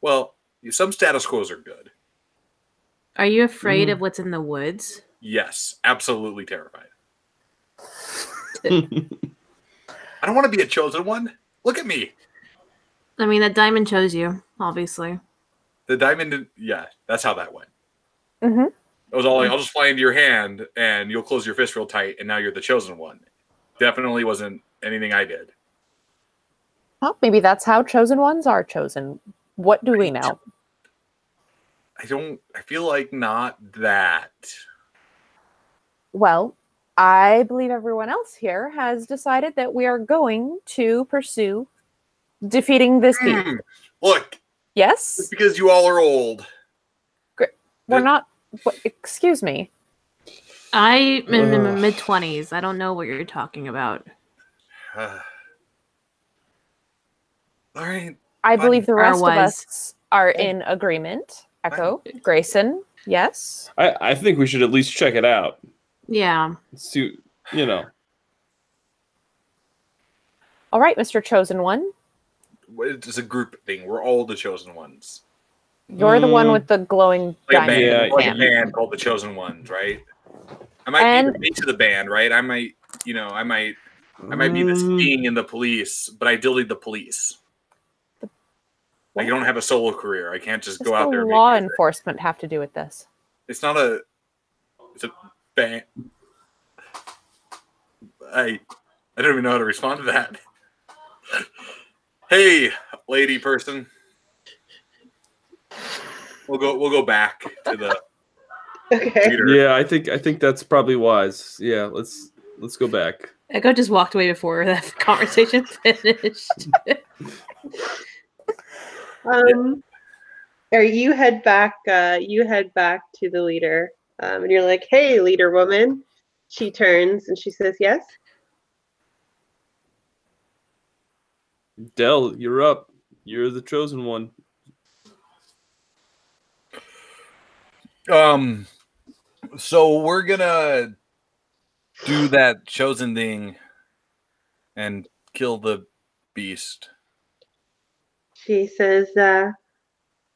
Well, some status quos are good. Are you afraid Mm. of what's in the woods? Yes, absolutely terrified. I don't want to be a chosen one. Look at me. I mean, that diamond chose you, obviously. The diamond. Yeah, that's how that went. Mm-hmm. It was all like, I'll just fly into your hand and you'll close your fist real tight, and now you're the chosen one. Definitely wasn't anything I did. Well, maybe that's how chosen ones are chosen. What do we know? I don't. I feel like not that. Well, I believe everyone else here has decided that we are going to pursue defeating this beast. Hmm. Look, Yes, it's because you all are old. we're that- not. What, excuse me. I am in my mid twenties. I don't know what you're talking about. all right. I believe the rest of us are in agreement. Echo, Grayson, yes. I, I think we should at least check it out. Yeah. See, you know. All right, Mr. Chosen One. It's a group thing. We're all the chosen ones. You're the one Mm. with the glowing Like a diamond band, Yeah, like a band called the Chosen Ones, right? I might And- be into the band, right? I might, you know, I might, I might be the Mm, sting in the police, but I still lead the police. Like, I don't have a solo career. I can't just What's go out the there. and law music. enforcement have to do with this? It's not a. It's a band. I, I don't even know how to respond to that. Hey, lady person. We'll go. We'll go back to the Okay. leader. Yeah, I think I think that's probably wise. Yeah, let's let's go back. Echo just walked away before that conversation finished. Um, or you head back. Uh, you head back to the leader, um, and you're like, "Hey, leader woman." She turns and she says, "Yes." Dell, you're up. You're the chosen one. Um. So we're gonna do that chosen thing and kill the beast. She says, uh,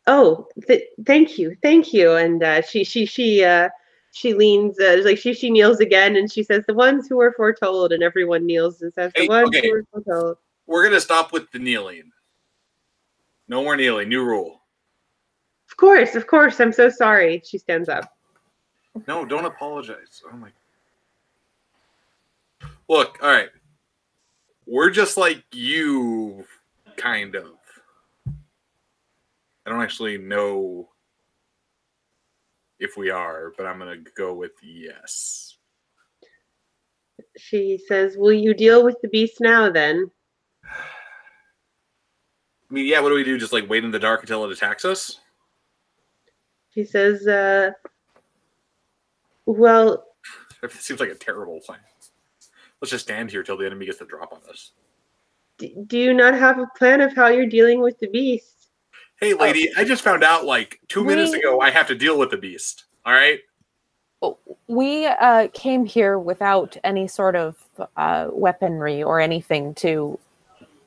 "Oh, th- thank you, thank you." And uh, she she she uh, she leans uh, like she she kneels again, and she says, "The ones who were foretold," and everyone kneels and says, "The Hey, ones okay. who were foretold." We're gonna stop with the kneeling. No more kneeling. New rule. Of course, of course. I'm so sorry. She stands up. No, don't apologize. Oh my. Look, all right. We're just like you, kind of. I don't actually know if we are, but I'm gonna go with yes. She says, "Will you deal with the beast now, then?" I mean, yeah. What do we do? Just like wait in the dark until it attacks us? She says, uh, "Well, It seems like a terrible plan. Let's just stand here till the enemy gets the drop on us. d- do you not have a plan of how you're dealing with the beast?" Hey, lady, I just found out like two minutes ago I have to deal with the beast. All right. We uh, came here without any sort of uh, weaponry or anything to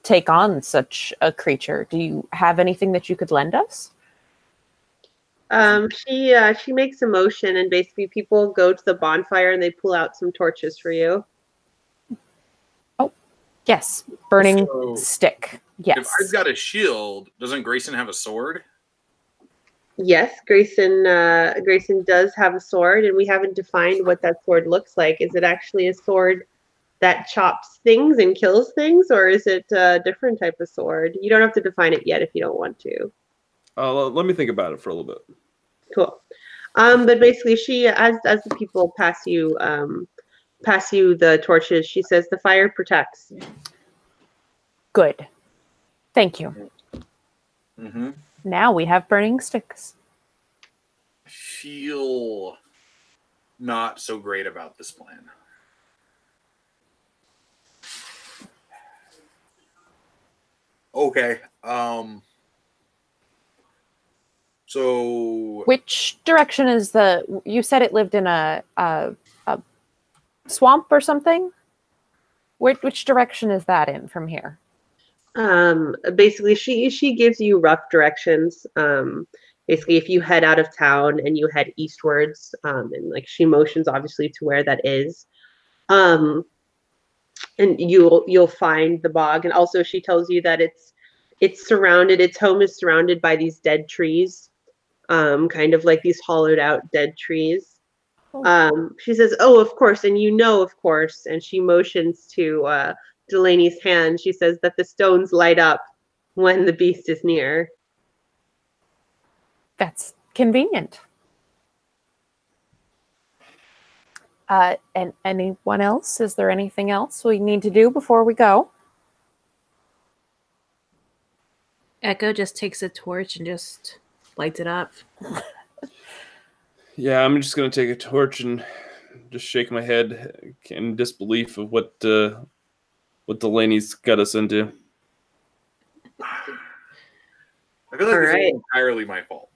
take on such a creature. Do you have anything that you could lend us? Um, she uh, she makes a motion, and basically people go to the bonfire and they pull out some torches for you. Oh, yes, burning So- stick. If Yes. I've got a shield, doesn't Grayson have a sword? Yes, Grayson. Uh, Grayson does have a sword, and we haven't defined what that sword looks like. Is it actually a sword that chops things and kills things, or is it a different type of sword? You don't have to define it yet if you don't want to. Uh, let me think about it for a little bit. Cool. Um, but basically, she as as the people pass you um, pass you the torches, she says the fire protects. Good. Thank you. Mm-hmm. Now we have burning sticks. Feel not so great about this plan. Okay. Um. So Which direction is the? You said it lived in a a, a swamp or something. Which which direction is that in from here? Um basically she she gives you rough directions um basically if you head out of town and you head eastwards um and like she motions obviously to where that is um and you'll you'll find the bog and also she tells you that it's it's surrounded its home is surrounded by these dead trees um kind of like these hollowed out dead trees Oh. um she says oh of course and you know of course and she motions to uh Delaney's hand, she says that the stones light up when the beast is near. That's convenient. Uh, and anyone else? Is there anything else we need to do before we go? Echo just takes a torch and just lights it up. Yeah, I'm just gonna take a torch and just shake my head in disbelief of what uh, what Delaney's got us into. I feel like this Alright. is entirely my fault.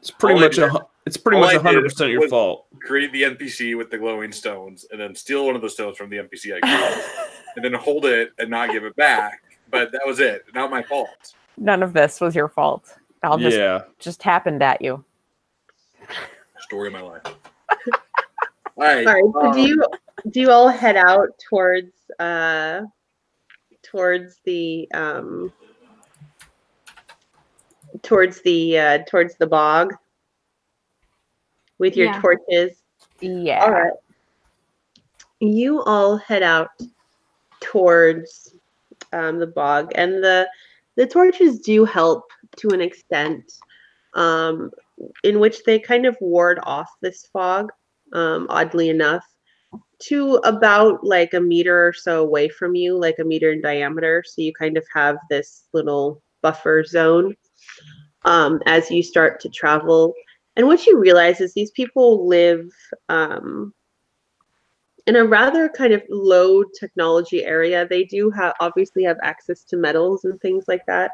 It's pretty All much did- a it's pretty much hundred percent your fault. Create the NPC with the glowing stones, and then steal one of the stones from the NPC I created, and then hold it and not give it back. But that was it. Not my fault. None of this was your fault. I'll just yeah, just happened at you. Story of my life. All right. All right, so um, do you do you all head out towards uh towards the um towards the uh towards the bog with your Yeah. torches? Yeah. All right. You all head out towards um, the bog, and the the torches do help to an extent, um, in which they kind of ward off this fog. Um, oddly enough, to about like a meter or so away from you, like a meter in diameter. So you kind of have this little buffer zone um, as you start to travel. And what you realize is these people live um, in a rather kind of low technology area. They do have obviously have access to metals and things like that,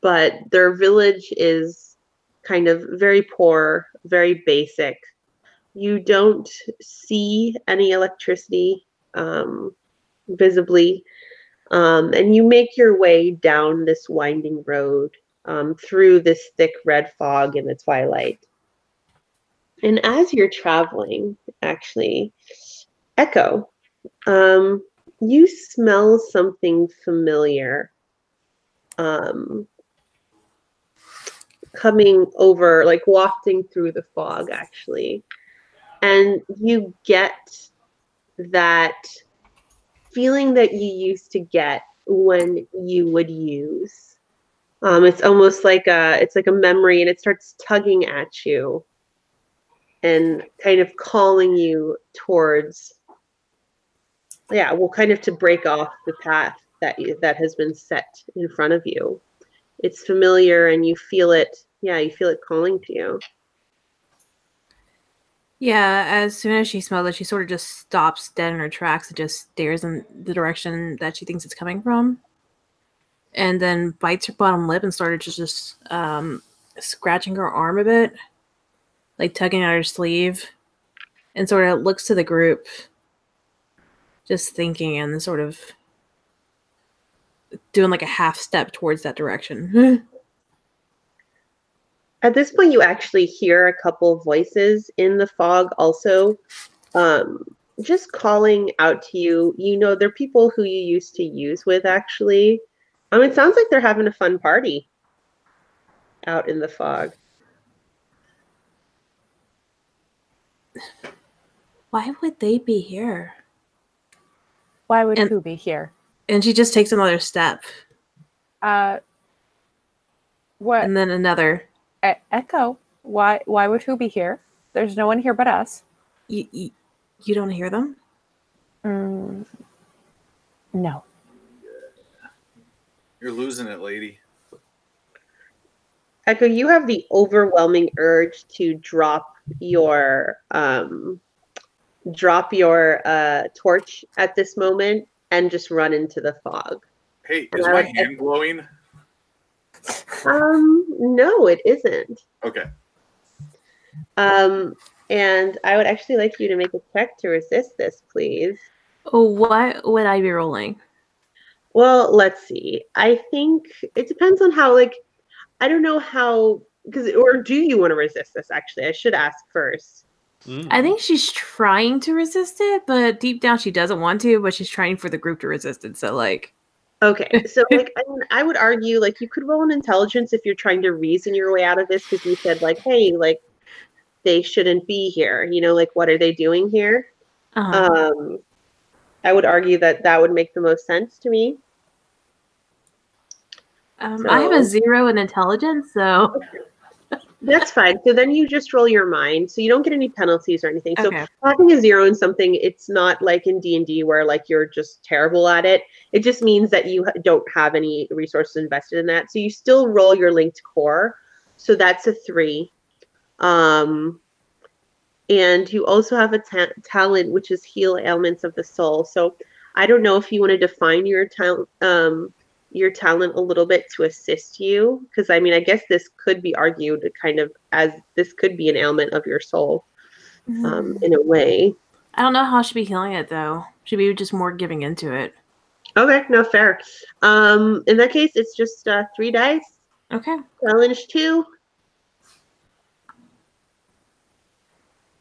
but their village is kind of very poor, very basic. You don't see any electricity um, visibly, um, and you make your way down this winding road um, through this thick red fog in the twilight. And as you're traveling, actually, Echo, um, you smell something familiar um, coming over, like wafting through the fog, actually. And you get that feeling that you used to get when you would use. Um, it's almost like a it's like a memory, and it starts tugging at you and kind of calling you towards yeah well kind of to break off the path that you, that has been set in front of you it's familiar and you feel it yeah you feel it calling to you Yeah, as soon as she smells it, she sort of just stops dead in her tracks and just stares in the direction that she thinks it's coming from. And then bites her bottom lip and started just, just um, scratching her arm a bit, like tugging at her sleeve, and sort of looks to the group, just thinking and sort of doing like a half step towards that direction. at this point you actually hear a couple of voices in the fog also um, just calling out to you you know they're people who you used to use with actually um, it sounds like they're having a fun party out in the fog Why would they be here? Why would And- who be here? And she just takes another step Uh, what? and then another. E- Echo. Why? Why would who be here? There's no one here but us. You, you, you don't hear them? Mm, no. You're losing it, lady. echo you have the overwhelming urge to drop your um, drop your uh, torch at this moment and just run into the fog Hey, is I my hand glowing? um no it isn't Okay. Um, and I would actually like you to make a check to resist this, please. Oh, what would I be rolling? Well, let's see. I think it depends on how, like, I don't know how, because, or do you want to resist this, actually? I should ask first. Mm. I think she's trying to resist it, but deep down she doesn't want to, but she's trying for the group to resist it. So, like, Okay, so, like, I, mean, I would argue, like, you could roll an intelligence if you're trying to reason your way out of this, because you said, like, hey, like, they shouldn't be here. You know, like, what are they doing here? uh, Um, I would argue that that would make the most sense to me. um, I have a zero in intelligence, so That's fine. So then you just roll your mind. So you don't get any penalties or anything. So okay. having a zero in something, it's not like in D and D where like you're just terrible at it. It just means that you don't have any resources invested in that. So you still roll your linked core. So that's a three. Um, and you also have a ta- talent which is heal ailments of the soul. So I don't know if you want to define your talent. Um, your talent a little bit to assist you because i mean i guess this could be argued kind of as this could be an ailment of your soul um, in a way I don't know how she'd be healing it though. She'd be just more giving into it. okay no fair um in that case it's just uh three dice Okay. challenge two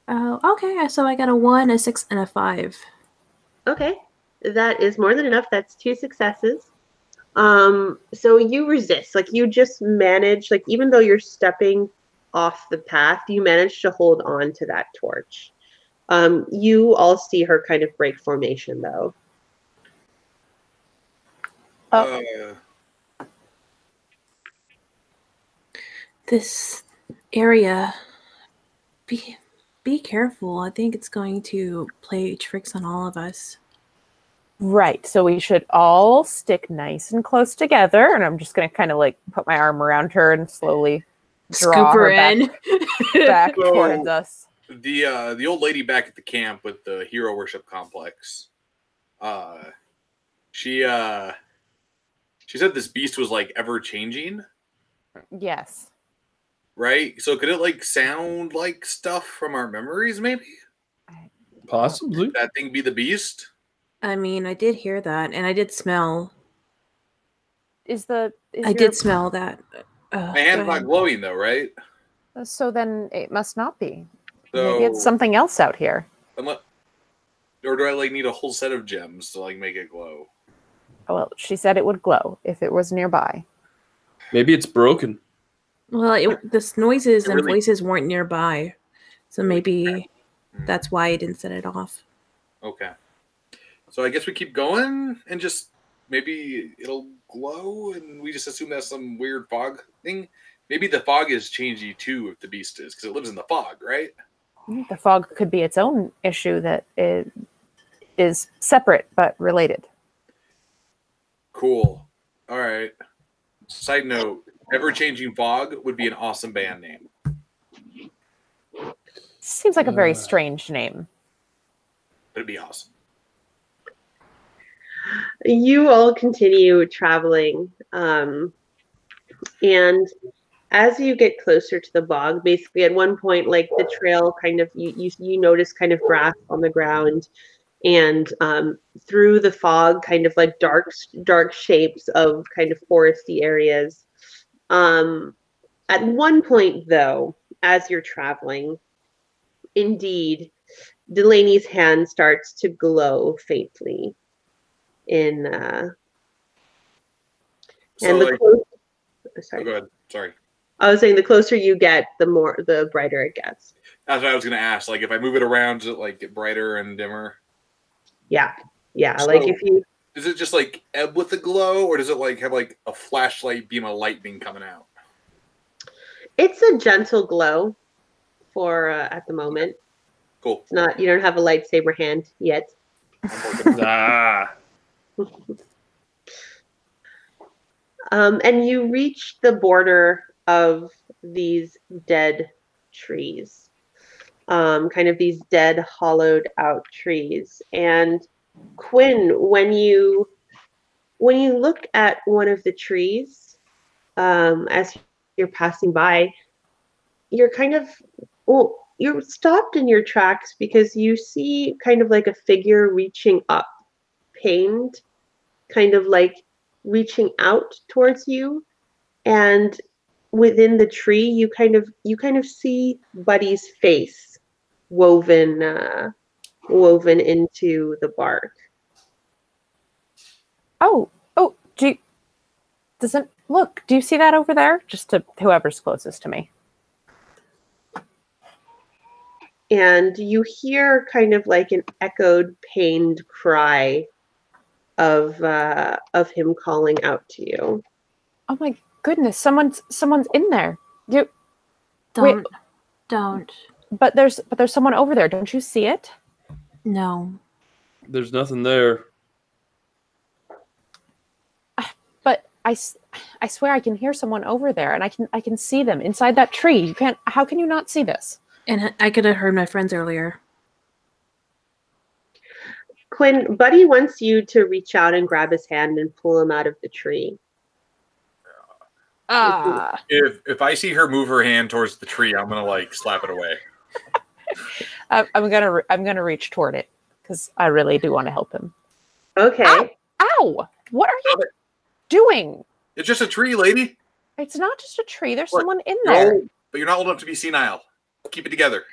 Uh, okay. So I got a one, a six, and a five. okay that is more than enough that's two successes um so you resist like you just manage like even though you're stepping off the path you manage to hold on to that torch um you all see her kind of break formation though Oh. Uh, This area, be be careful. I think it's going to play tricks on all of us. Right. So we should all stick nice and close together. And I'm just going to kind of like put my arm around her and slowly draw Scoop her back, in. back So- towards us. the uh the old lady back at the camp with the hero worship complex uh she uh she said this beast was like ever changing Yes. right so could it like sound like stuff from our memories maybe Possibly. that thing be the beast I mean, I did hear that, and I did smell. Is the is I your- did smell that. Uh, my hand's go not glowing though right So then it must not be. so Maybe it's something else out here. unle- or do i like need a whole set of gems to like make it glow Well, she said it would glow if it was nearby. Maybe it's broken. Well, it, this noises It and voices weren't nearby, so maybe Hmm. that's why I didn't set it off. okay so i guess we keep going and just maybe it'll glow and we just assume that's some weird fog thing maybe the fog is changey too if the beast is because it lives in the fog right The fog could be its own issue that is, is separate but related. cool all right side note ever changing fog would be an awesome band name Seems like a very Uh. strange name. but it'd be awesome you all continue traveling um, and as you get closer to the bog basically at one point like the trail kind of you you, you notice kind of grass on the ground and um, through the fog kind of like dark dark shapes of kind of foresty areas. Um, at one point though as you're traveling indeed delaney's hand starts to glow faintly in uh so and the like clo- oh, sorry. go ahead. Sorry. I was saying the closer you get the more the brighter it gets. That's what i was gonna ask like if i move it around does it like get brighter and dimmer? Yeah. Yeah like if you does it just like ebb with the glow or does it like have like a flashlight beam of lightning coming out? It's a gentle glow for uh, at the moment. Cool. It's not you don't have a lightsaber hand yet. I'm Ah. Um and you reach the border of these dead trees um kind of these dead hollowed out trees. And quinn when you when you look at one of the trees um as you're passing by you're kind of well you're stopped in your tracks because you see kind of like a figure reaching up pained kind of like reaching out towards you and within the tree you kind of you kind of see buddy's face woven uh, woven into the bark Oh, oh, do you, doesn't look? Do you see that over there? Just to whoever's closest to me. and you hear kind of like an echoed pained cry of uh of him calling out to you Oh my goodness, someone's someone's in there. You, Don't, don't. but there's but there's someone over there. Don't you see it? No. There's nothing there. But I, I swear I can hear someone over there, and I can I can see them inside that tree. You can't. How can you not see this? And I could have heard my friends earlier. Quinn buddy wants you to reach out and grab his hand and pull him out of the tree Ah, if if i see her move her hand towards the tree i'm gonna like slap it away I, I'm gonna re- I'm gonna reach toward it because I really do want to help him. okay Ow! Ow! What are you it. doing? it's just a tree lady It's not just a tree. There's What? someone in there. no but you're not old enough to be senile keep it together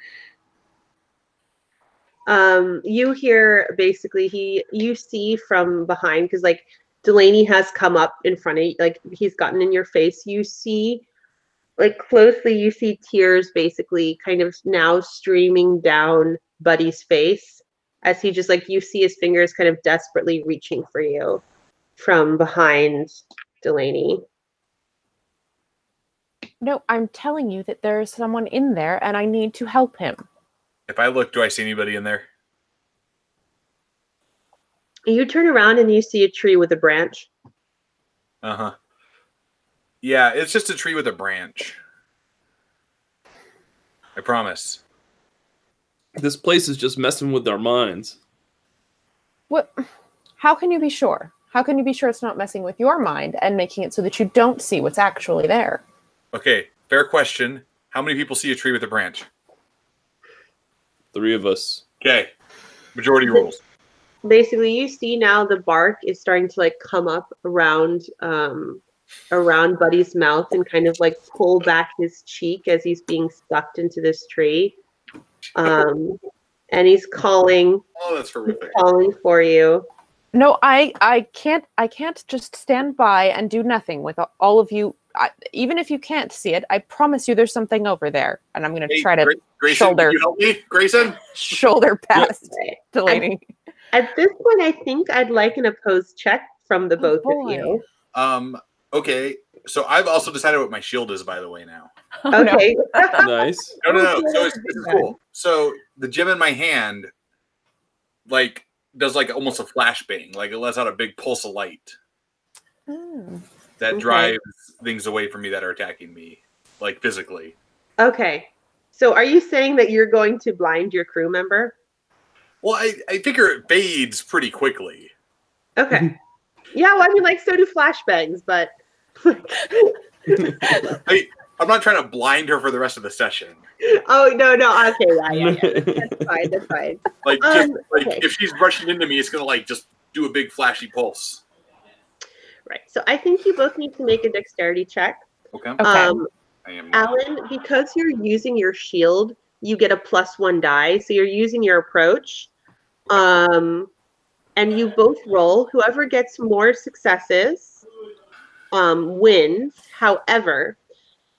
um you hear basically he you see from behind because like delaney has come up in front of you like he's gotten in your face you see like closely you see tears basically kind of now streaming down buddy's face as he just like you see his fingers kind of desperately reaching for you from behind Delaney. No, I'm telling you that there is someone in there and I need to help him. If I look, do I see anybody in there? You turn around and you see a tree with a branch. Uh huh. Yeah, it's just a tree with a branch. I promise. This place is just messing with our minds. What? How can you be sure? How can you be sure it's not messing with your mind and making it so that you don't see what's actually there? Okay, fair question. How many people see a tree with a branch? Three of us. Okay, majority rules. Basically, you see now the bark is starting to like come up around um around Buddy's mouth and kind of like pull back his cheek as he's being sucked into this tree. Um and he's calling Oh, that's horrific. calling for you. No, I I can't I can't just stand by and do nothing with all of you. I, even if you can't see it, I promise you there's something over there, and I'm gonna Hey, try to Gra- Grayson, shoulder. can you help me, Grayson? shoulder past Right. Delaney. At this point, I think I'd like an opposed check from the Oh, both boy. of you. Um. Okay. So I've also decided what my shield is, by the way. Now. Oh. Okay. Nice. No, no, no. So it's, this is cool. So the gem in my hand, like, does like almost a flashbang. Like it lets out a big pulse of light Hmm. That Okay. drives things away from me that are attacking me, like physically. okay. So are you saying that you're going to blind your crew member? Well, I, I figure it fades pretty quickly. Okay. yeah, well, I mean, like, so do flashbangs, but I, I'm not trying to blind her for the rest of the session. oh no, no, okay, yeah, yeah, yeah. That's fine, that's fine. Like, Um, just, like okay. if she's rushing into me, it's gonna like just do a big flashy pulse. Right. So I think you both need to make a dexterity check. Okay. Okay. Um, I Alan, because you're using your shield, you get a plus one die. So you're using your approach. Um, and you both roll. Whoever gets more successes um, wins. However,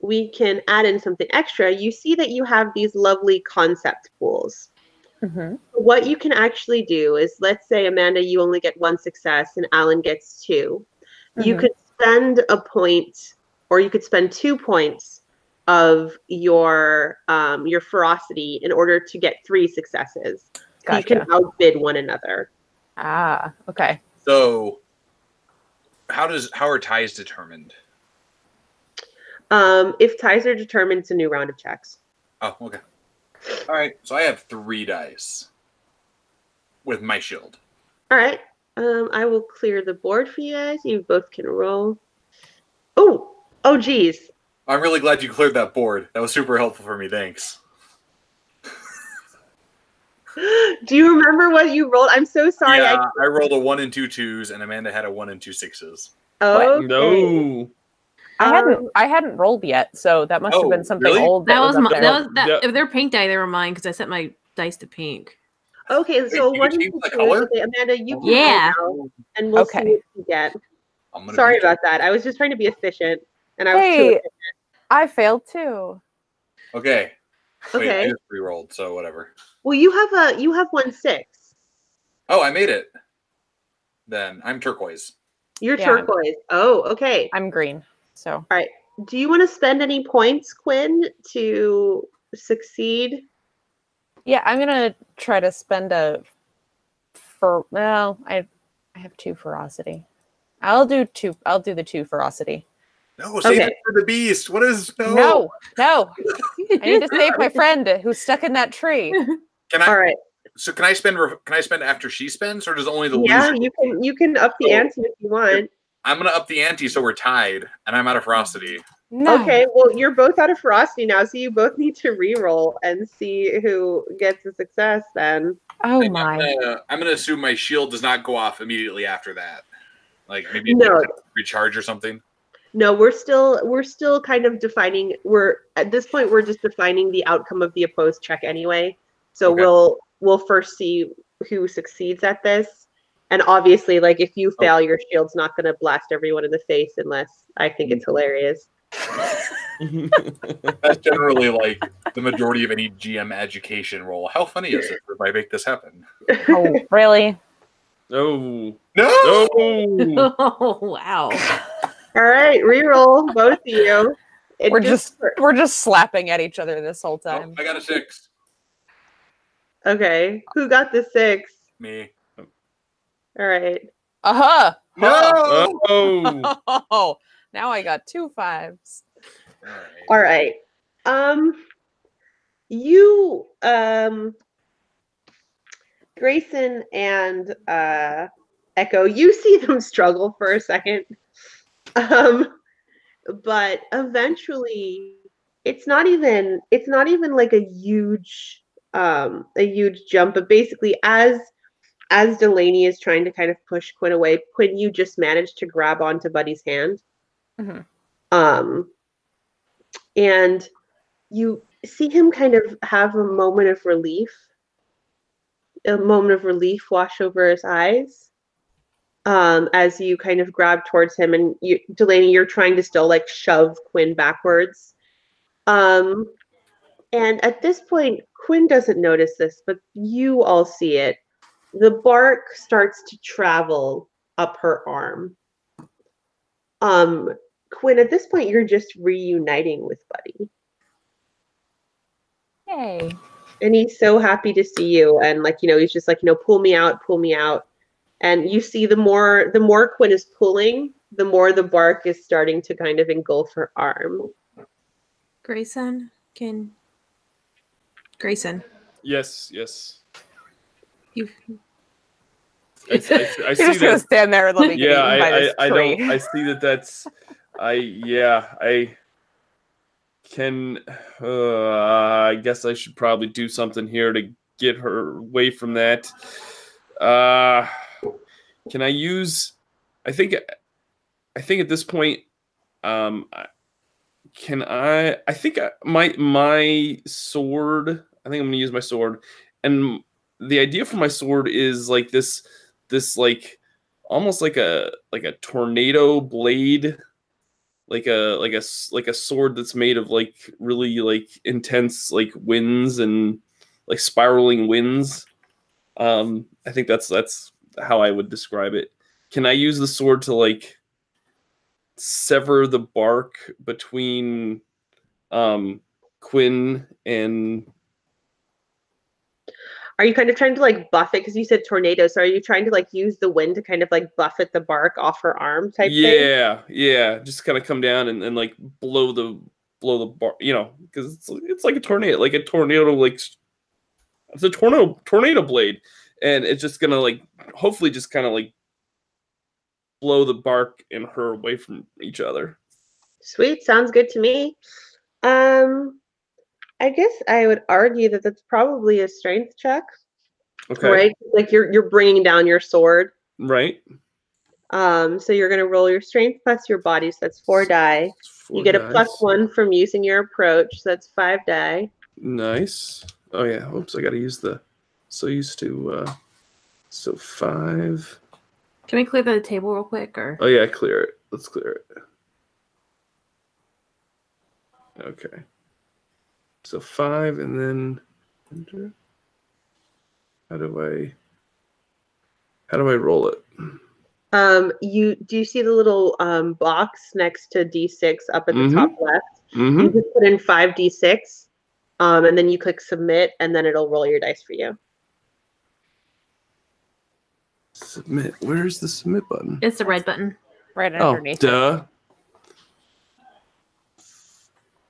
we can add in something extra. You see that you have these lovely concept pools. Mhm. What you can actually do is, let's say, Amanda, you only get one success and Alan gets 2 You could spend a point, or you could spend two points of your um, your ferocity in order to get three successes. So You can outbid one another. Ah, okay. So, how does how are ties determined? Um, if ties are determined, it's a new round of checks. Oh, okay. All right. So I have three dice with my shield. All right. Um, I will clear the board for you guys. You both can roll. Oh, oh, geez. I'm really glad you cleared that board. That was super helpful for me. Thanks. Do you remember what you rolled? I'm so sorry. yeah, I, I rolled a one and two twos, and Amanda had a one and two sixes. okay. No. I Um, hadn't I hadn't rolled yet, so that must Oh, have been something really? old. That was up my, that was that. Yeah. If they're pink die, they were mine because I set my dice to pink. Okay, so you what you the color? okay, Amanda, you can Yeah. now, and we'll see Okay. what you get. I'm Sorry about that. I was just trying to be efficient, and I was too efficient. I failed too. Okay. Wait, I Okay. just re-rolled, so whatever. Well, you have a you have one six. Oh, I made it. Then I'm turquoise. You're Yeah. turquoise. Oh, okay. I'm green. So all right. Do you want to spend any points, Quinn, to succeed? Yeah, I'm gonna try to spend a for well, I I have two ferocity. I'll do two I'll do the two ferocity. No, save Okay. it for the beast. What is no? No, no. I need to save my friend who's stuck in that tree. Can I? All right. So can I spend? Can I spend after she spends, or does only the Yeah, loser? you can you can up the Oh. ante if you want. I'm gonna up the ante so we're tied, and I'm out of ferocity. No. Okay, well you're both out of ferocity now, so you both need to re-roll and see who gets a success. Then Oh I'm, my. gonna, I'm gonna assume my shield does not go off immediately after that. Like maybe No. recharge or something. no, we're still we're still kind of defining. We're at this point we're just defining the outcome of the opposed check anyway. So Okay. we'll we'll first see who succeeds at this. And obviously, like if you Oh. fail, your shield's not going to blast everyone in the face unless I think it's mm-hmm. hilarious. That's generally like the majority of any GM education role. How funny is it if I make this happen? Oh, really? No. No. No. Oh wow. All right, reroll both of you. It We're just we're just slapping at each other this whole Oh, time. I got a six. okay. Who got the six? Me. All right. Uh No. Oh. Huh. Now I got two fives. All right. Um, you, um, Grayson and uh, Echo, you see them struggle for a second. Um, but eventually, it's not even it's not even like a huge um a huge jump. But basically, as as Delaney is trying to kind of push Quinn away, Quinn, you just managed to grab onto Buddy's hand. Mhm. Um, and you see him kind of have a moment of relief a moment of relief wash over his eyes um, as you kind of grab towards him and you delaney you're trying to still like shove quinn backwards. Um, and at this point quinn doesn't notice this but you all see it. The bark starts to travel up her arm. Um quinn at this point you're just reuniting with buddy Yay. and he's so happy to see you and like you know he's just like you know pull me out pull me out and you see the more the more quinn is pulling the more the bark is starting to kind of engulf her arm Grayson, can Grayson, Yes. Yes. you I, I, I You're see just gonna that. stand there and let me get Yeah. eaten by I, I, this I tree. don't. I see that. That's. I. Yeah. I. Can. Uh, I guess I should probably do something here to get her away from that. Uh. Can I use? I think. I think at this point. Um. Can I? I think I, my my sword. I think I'm gonna use my sword, and the idea for my sword is like this. This like almost like a like a tornado blade like a like a like a sword that's made of like really like intense like winds and like spiraling winds. Um i think that's that's how i would describe it. Can i use the sword to like sever the bark between um quinn and are you kind of trying to like buff it because you said tornado so are you trying to like use the wind to kind of like buffet the bark off her arm type thing yeah yeah just kind of come down and, and like blow the blow the bar you know because it's, it's like a tornado like a tornado like it's a tornado tornado blade and it's just gonna like hopefully just kind of like blow the bark and her away from each other Sweet, sounds good to me. Um, I guess I would argue that that's probably a strength check, okay right? Like you're you're bringing down your sword. right Um, so you're gonna roll your strength plus your body, so that's four die. Four you get a plus one from using your approach, so that's five die. nice oh yeah oops i gotta use the so used to uh so five can we clear the table real quick or Oh yeah, clear it. Let's clear it. Okay. So five and then enter. How do I how do I roll it? Um, you do you see the little um box next to D6 up at the Mhm. top left? Mm-hmm. You just put in five D6, um, and then you click submit, and then it'll roll your dice for you. Submit. Where's the submit button? it's the red button? right Oh, underneath. it. duh.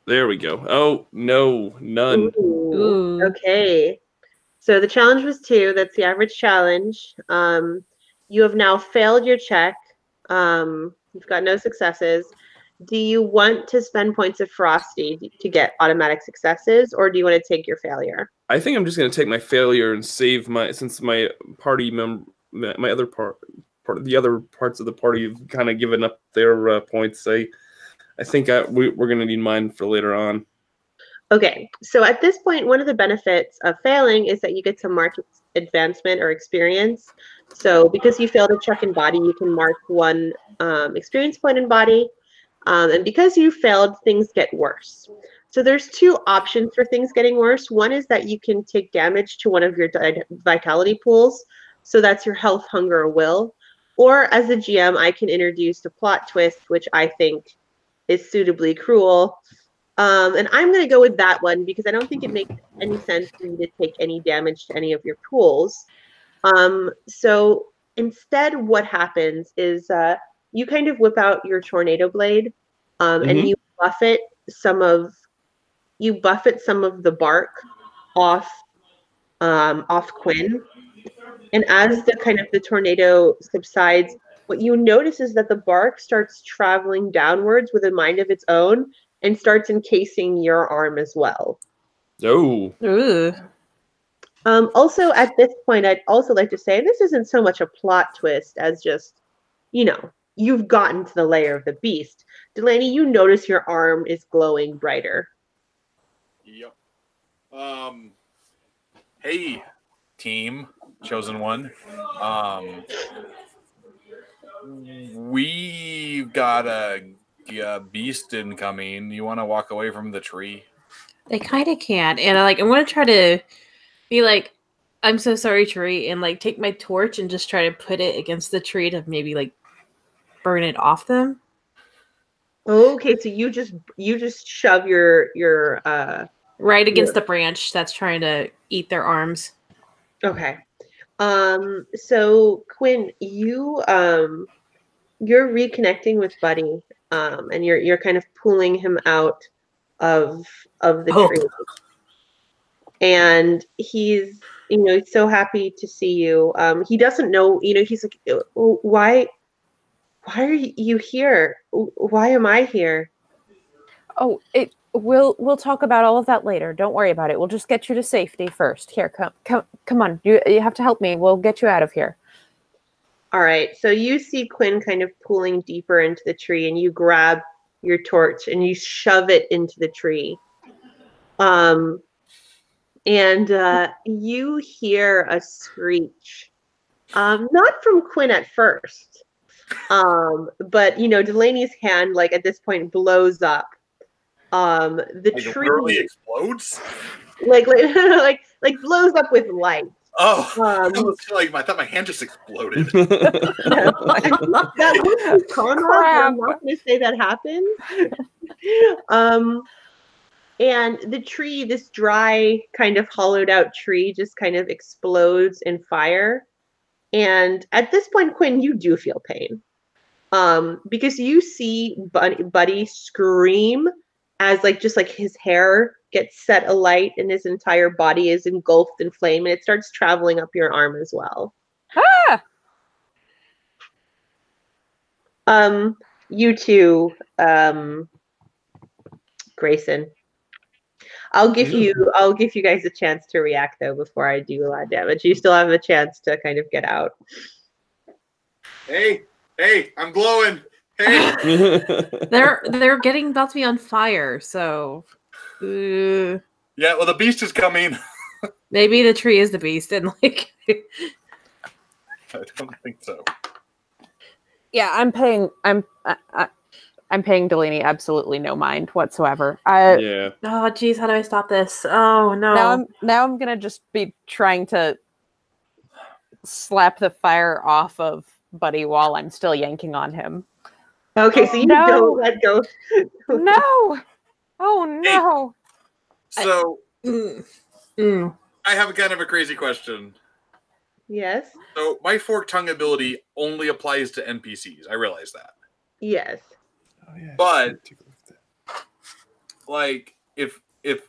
There we go. Oh no, none. Ooh. Ooh. Okay. So the challenge was two. That's the average challenge. Um, you have now failed your check. Um, you've got no successes. Do you want to spend points of ferocity to get automatic successes, or do you want to take your failure? I think I'm just gonna take my failure and save my since my party member, my my other part, part of the other parts of the party have kind of given up their uh, points. I, I think I, we, we're gonna need mine for later on. Okay, so at this point, one of the benefits of failing is that you get some mark advancement or experience. So because you failed a check in body, you can mark one um, experience point in body. Um, and because you failed, things get worse. So there's two options for things getting worse. One is that you can take damage to one of your vitality pools, So that's your health, hunger, or will. Or as a GM, I can introduce a plot twist, which I think is suitably cruel. Um, and I'm going to go with that one because I don't think it makes any sense for you to take any damage to any of your tools. Um, so instead, what happens is uh, you kind of whip out your tornado blade um, and Mhm. you buffet some of you buffet some of the bark off um, off Quinn. And as the kind of the tornado subsides, what you notice is that the bark starts traveling downwards with a mind of its own and starts encasing your arm as well. Oh. Ooh. Um, also, at this point, I'd also like to say this isn't so much a plot twist as just, you know, you've gotten to the layer of the beast. Delaney, you notice your arm is glowing brighter. Yep. Um. Hey, team, chosen one. Um. We've got a, a beast incoming. You want to walk away from the tree? They kind of can't. And I like I'm gonna try to be like, I'm so sorry, tree, and like take my torch and just try to put it against the tree to maybe like burn it off them. Okay, so you just you just shove your your uh Right against the branch that's trying to eat their arms. Okay. Um, so Quinn, you um you're reconnecting with Buddy, um, and you're you're kind of pulling him out of of the Oh. tree. And he's you know, he's so happy to see you. Um, he doesn't know, you know, he's like, "Uh, why why are you here? Why am I here? Oh, it we'll we'll talk about all of that later. Don't worry about it. We'll just get you to safety first. Here, come come come on. You you have to help me. We'll get you out of here. All right. So you see Quinn kind of pulling deeper into the tree, and you grab your torch and you shove it into the tree. Um, and uh, you hear a screech. Um, not from Quinn at first, um, but you know Delaney's hand, like at this point, blows up. Um, the Like tree, literally explodes. like, like like like blows up with light. Oh, Um, I was like, I thought my hand just exploded. that was Conrad, but I'm not going to say that happened. um, and the tree, this dry, kind of hollowed out tree, just kind of explodes in fire. And at this point, Quinn, you do feel pain, um, because you see Buddy, Buddy scream as like just like his hair gets set alight and his entire body is engulfed in flame, and it starts traveling up your arm as well. Ah! Um, you two, um, Grayson. I'll give you. I'll give you guys a chance to react though before I do a lot of damage. You still have a chance to kind of get out. hey, hey, I'm glowing. Hey. They're they're getting about to be on fire, so uh, yeah, well, the beast is coming. maybe the tree is the beast, and like I don't think so. Yeah, I'm paying. I'm I, I, I'm paying Delaney absolutely no mind whatsoever. I yeah. oh geez, how do I stop this? Oh no! now I'm now I'm gonna just be trying to slap the fire off of Buddy while I'm still yanking on him. Okay, so you No. don't let go. No! Oh no! So Mm. Mm. I have a kind of a crazy question. Yes. So my fork tongue ability only applies to NPCs. I realize that. Yes. Oh, yeah. But- Like if if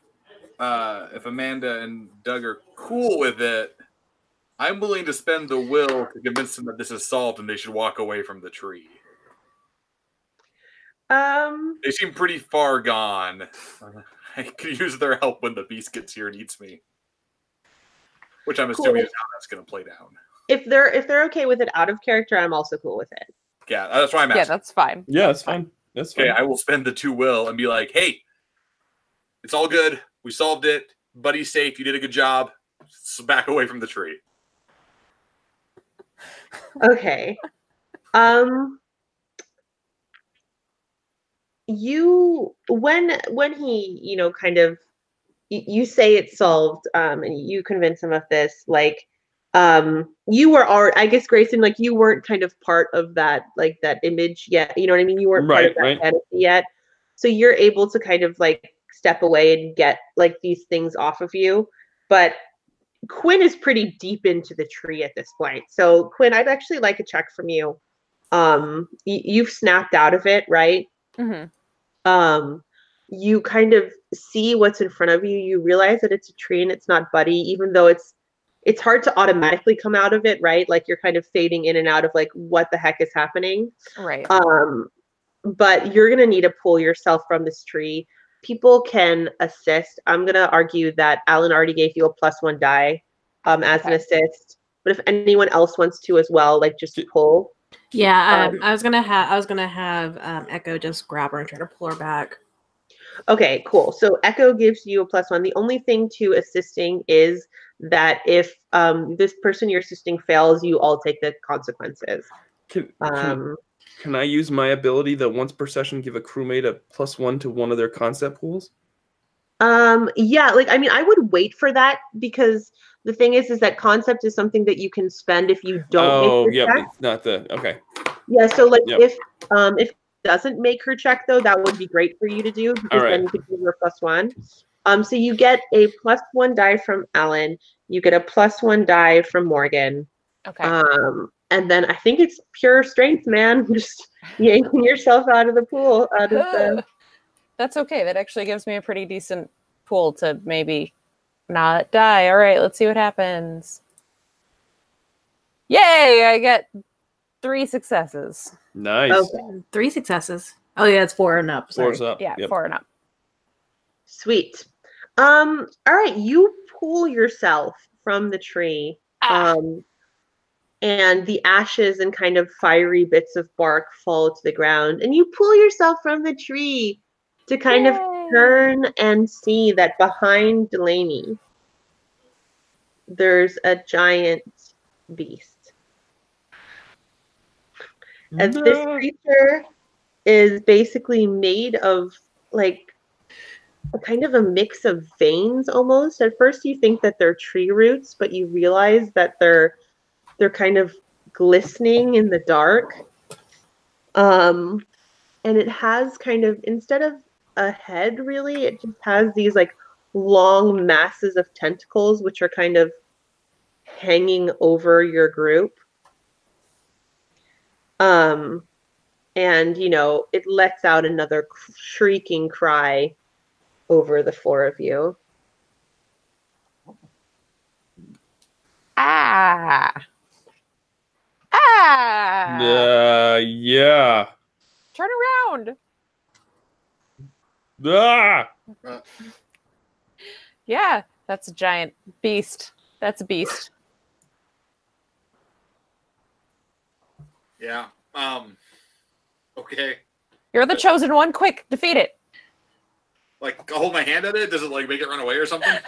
uh if Amanda and Doug are cool with it, I'm willing to spend the will to convince them that this is solved and they should walk away from the tree. Um. They seem pretty far gone. I could use their help when the beast gets here and eats me. Which I'm assuming Cool. is how that's going to play down. If they're if they're okay with it out of character, I'm also cool with it. Yeah, that's why I'm Yeah, that's fine. Yeah, that's fine. That's fine. okay, I will spend the two will and be like, hey, it's all good. We solved it. Buddy's safe. You did a good job. S back away from the tree. Okay. Um. You when when he you know kind of you, say it's solved um and you convince him of this like um you were already i guess grayson like you weren't kind of part of that like that image yet you know what i mean? You weren't part Right, of that right. fantasy yet. So you're able to kind of like step away and get like these things off of you but quinn is pretty deep into the tree at this point. So quinn i'd actually like a check from you. Um y- you've snapped out of it right Mhm. um you kind of see what's in front of you you realize that it's a tree and it's not buddy even though it's it's hard to automatically come out of it right? Like you're kind of fading in and out of like what the heck is happening. Right. um but you're going to need to pull yourself from this tree. People can assist. I'm going to argue that alan already gave you a plus one die um as an assist but if anyone else wants to as well like just pull Yeah, um, Um, I was gonna have I was gonna have um, Echo just grab her and try to pull her back. Okay, cool. So Echo gives you a plus one. The only thing to assisting is that if um, this person you're assisting fails, you all take the consequences. Can, can, Um, can I use my ability that once per session give a crewmate a plus one to one of their concept pools? um, yeah, like I mean, I would wait for that because the thing is, is that concept is something that you can spend if you don't. oh, make yeah, check. it's not the okay. Yeah. So like Yep. if um if doesn't make her check though, that would be great for you to do because right. then you could give her a plus one. Um, so you get a plus one die from Alan. You get a plus one die from Morgan. Okay. Um, and then I think it's pure strength, man. Just yanking yourself out of the pool, out of the. That's okay. That actually gives me a pretty decent pool to maybe not die. All right, let's see what happens. Yay! I get three successes. Nice. Okay, Three successes. Oh yeah, it's four and up. Sorry. Four's up. Yeah, Yep. four and up. sweet. Um, all right, you pull yourself from the tree. Ah, Um, and the ashes and kind of fiery bits of bark fall to the ground, and you pull yourself from the tree to kind of yay. Turn and see that behind Delaney, there's a giant beast. And this creature is basically made of like a kind of a mix of veins almost. At first you think that they're tree roots, but you realize that they're they're kind of glistening in the dark. Um and it has kind of instead of a head really, it just has these like long masses of tentacles which are kind of hanging over your group. Um, and you know, it lets out another shrieking cry over the four of you. Ah. Ah. Uh, yeah. Turn around. Ah! Yeah, that's a giant beast. That's a beast. Yeah. Um. Okay. You're the chosen one. Quick, defeat it. Like hold my hand at it. Does it like make it run away or something?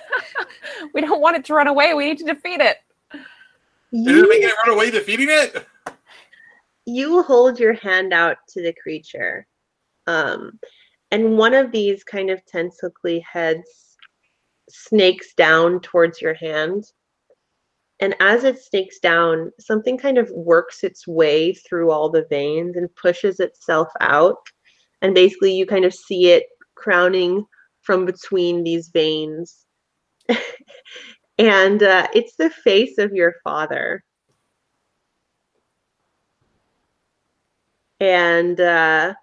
We don't want it to run away. We need to defeat it. Is it You, making it run away, defeating it? you hold your hand out to the creature. Um, and one of these kind of tentacly heads snakes down towards your hand. And as it snakes down, something kind of works its way through all the veins and pushes itself out. And basically, you kind of see it crowning from between these veins. and uh, it's the face of your father. And uh,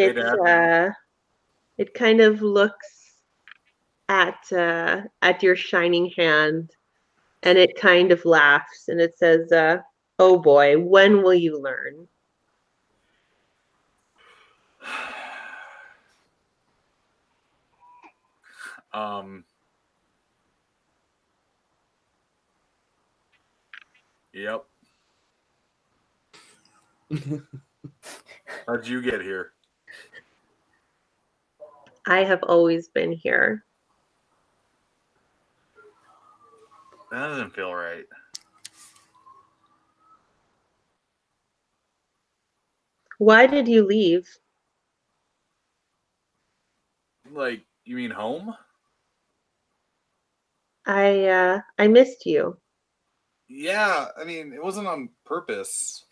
Hey, it Dad. uh, it kind of looks at uh, at your shining hand, and it kind of laughs and it says, uh, "Oh boy, when will you learn?" Um. Yep. How'd you get here? I have always been here. That doesn't feel right. Why did you leave? Like, you mean home? I uh, I missed you. Yeah, I mean, it wasn't on purpose.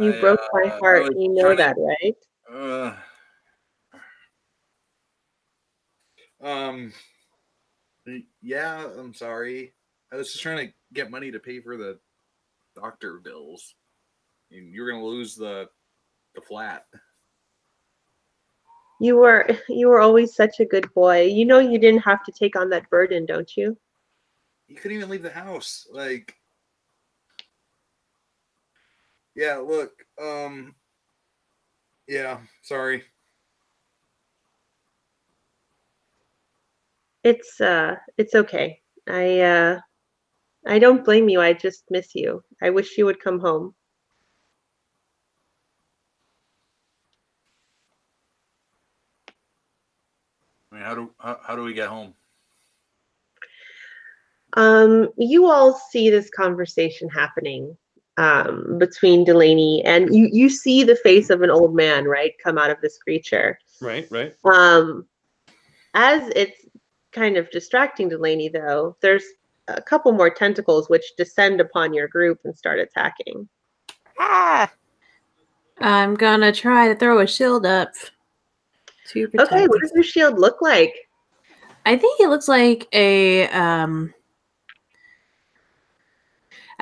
You I, broke my uh, heart. You know trying to- that, right? Uh, um. Yeah, I'm sorry. I was just trying to get money to pay for the doctor bills. And you're gonna lose the the flat. You were you were always such a good boy. You know you didn't have to take on that burden, don't you? You couldn't even leave the house. Like, yeah. Look. Um. Yeah. Sorry. It's uh it's okay. I uh I don't blame you. I just miss you. I wish you would come home. I mean, how do how, how do we get home? Um, you all see this conversation happening um, between Delaney and you. You see the face of an old man, right, come out of this creature. Right, right. Um, as it's kind of distracting Delaney, though, there's a couple more tentacles which descend upon your group and start attacking. Ah! I'm gonna try to throw a shield up to protect. Okay, what does your shield look like? I think it looks like a um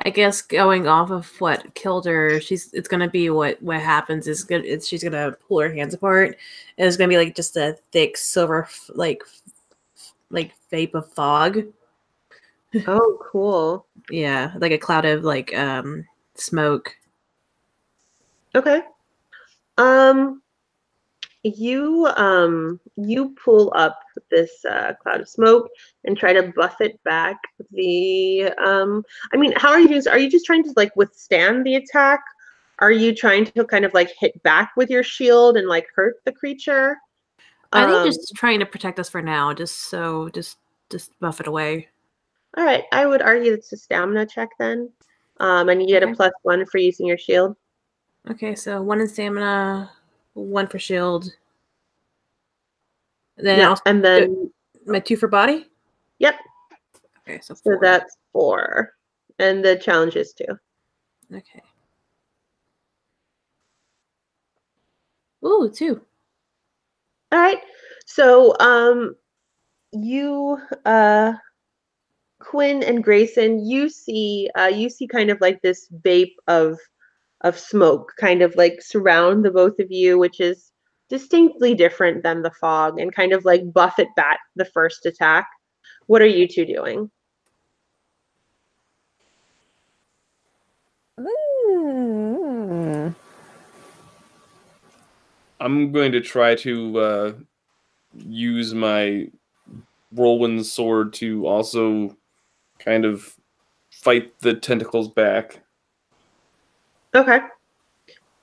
I guess going off of what killed her, she's it's gonna be what what happens is good it's she's gonna pull her hands apart and it's gonna be like just a thick silver f- like like vape of fog. Oh, cool. Yeah, like a cloud of like um smoke. Okay. Um you um you pull up this uh, cloud of smoke and try to buff it back. The um I mean how are you doing are you just trying to like withstand the attack? Are you trying to kind of like hit back with your shield and like hurt the creature? I think Um, just trying to protect us for now, just so just just buff it away. all right I would argue it's a stamina check then. Um and you get a plus one for using your shield. Okay, so one in stamina, one for shield. Then yeah, and then my two for body. yep Okay, so so that's four and the challenge is two okay. Ooh, two. All right. So um you uh Quinn and Grayson, you see uh you see kind of like this vape of of smoke kind of like surround the both of you, which is distinctly different than the fog and kind of like buff it back the first attack. What are you two doing? Mm. I'm going to try to uh, use my whirlwind sword to also kind of fight the tentacles back. Okay.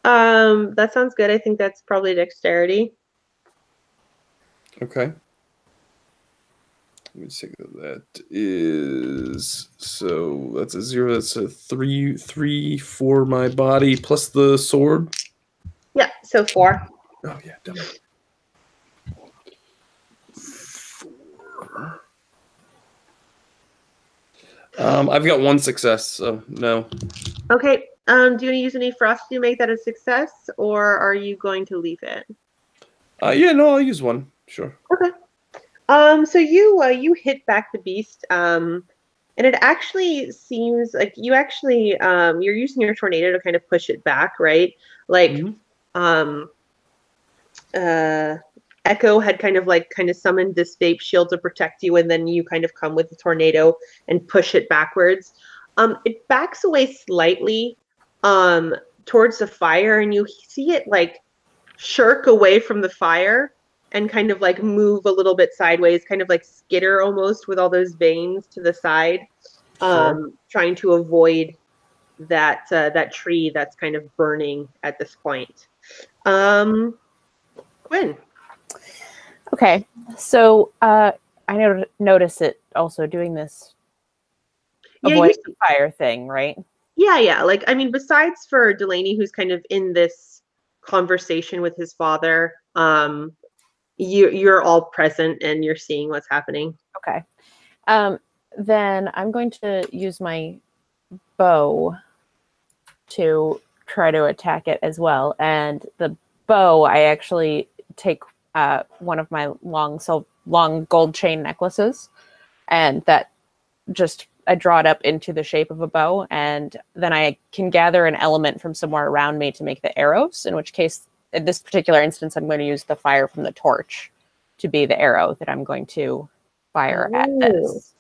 Um that sounds good. I think that's probably dexterity. Okay. Let me see. That is so. That's a zero. That's a three. Three for my body plus the sword. Yeah, so four. Oh yeah. Four. Um, I've got one success, so no. Okay. Um, do you want to use any frost to make that a success, or are you going to leave it? Uh, yeah, no, I'll use one. Sure. Okay. Um, so you uh, you hit back the beast, um, and it actually seems like you actually um, you're using your tornado to kind of push it back, right? Like, Mhm. um, uh, Echo had kind of like kind of summoned this vape shield to protect you, and then you kind of come with the tornado and push it backwards. Um, it backs away slightly um, towards the fire, and you see it like shirk away from the fire and kind of like move a little bit sideways, kind of like skitter almost with all those veins to the side, um, trying to avoid that uh, that tree that's kind of burning at this point. Um, Quinn, Okay, so uh, I know notice it also doing this Yeah, avoid see- the fire thing, right? Yeah, yeah. Like I mean, besides for Delaney, who's kind of in this conversation with his father, um, you you're all present and you're seeing what's happening. Okay. Um, then I'm going to use my bow to try to attack it as well. And the bow, I actually take uh, one of my long, so long gold chain necklaces, and that just I draw it up into the shape of a bow, and then I can gather an element from somewhere around me to make the arrows. In which case, in this particular instance, I'm going to use the fire from the torch to be the arrow that I'm going to fire at this.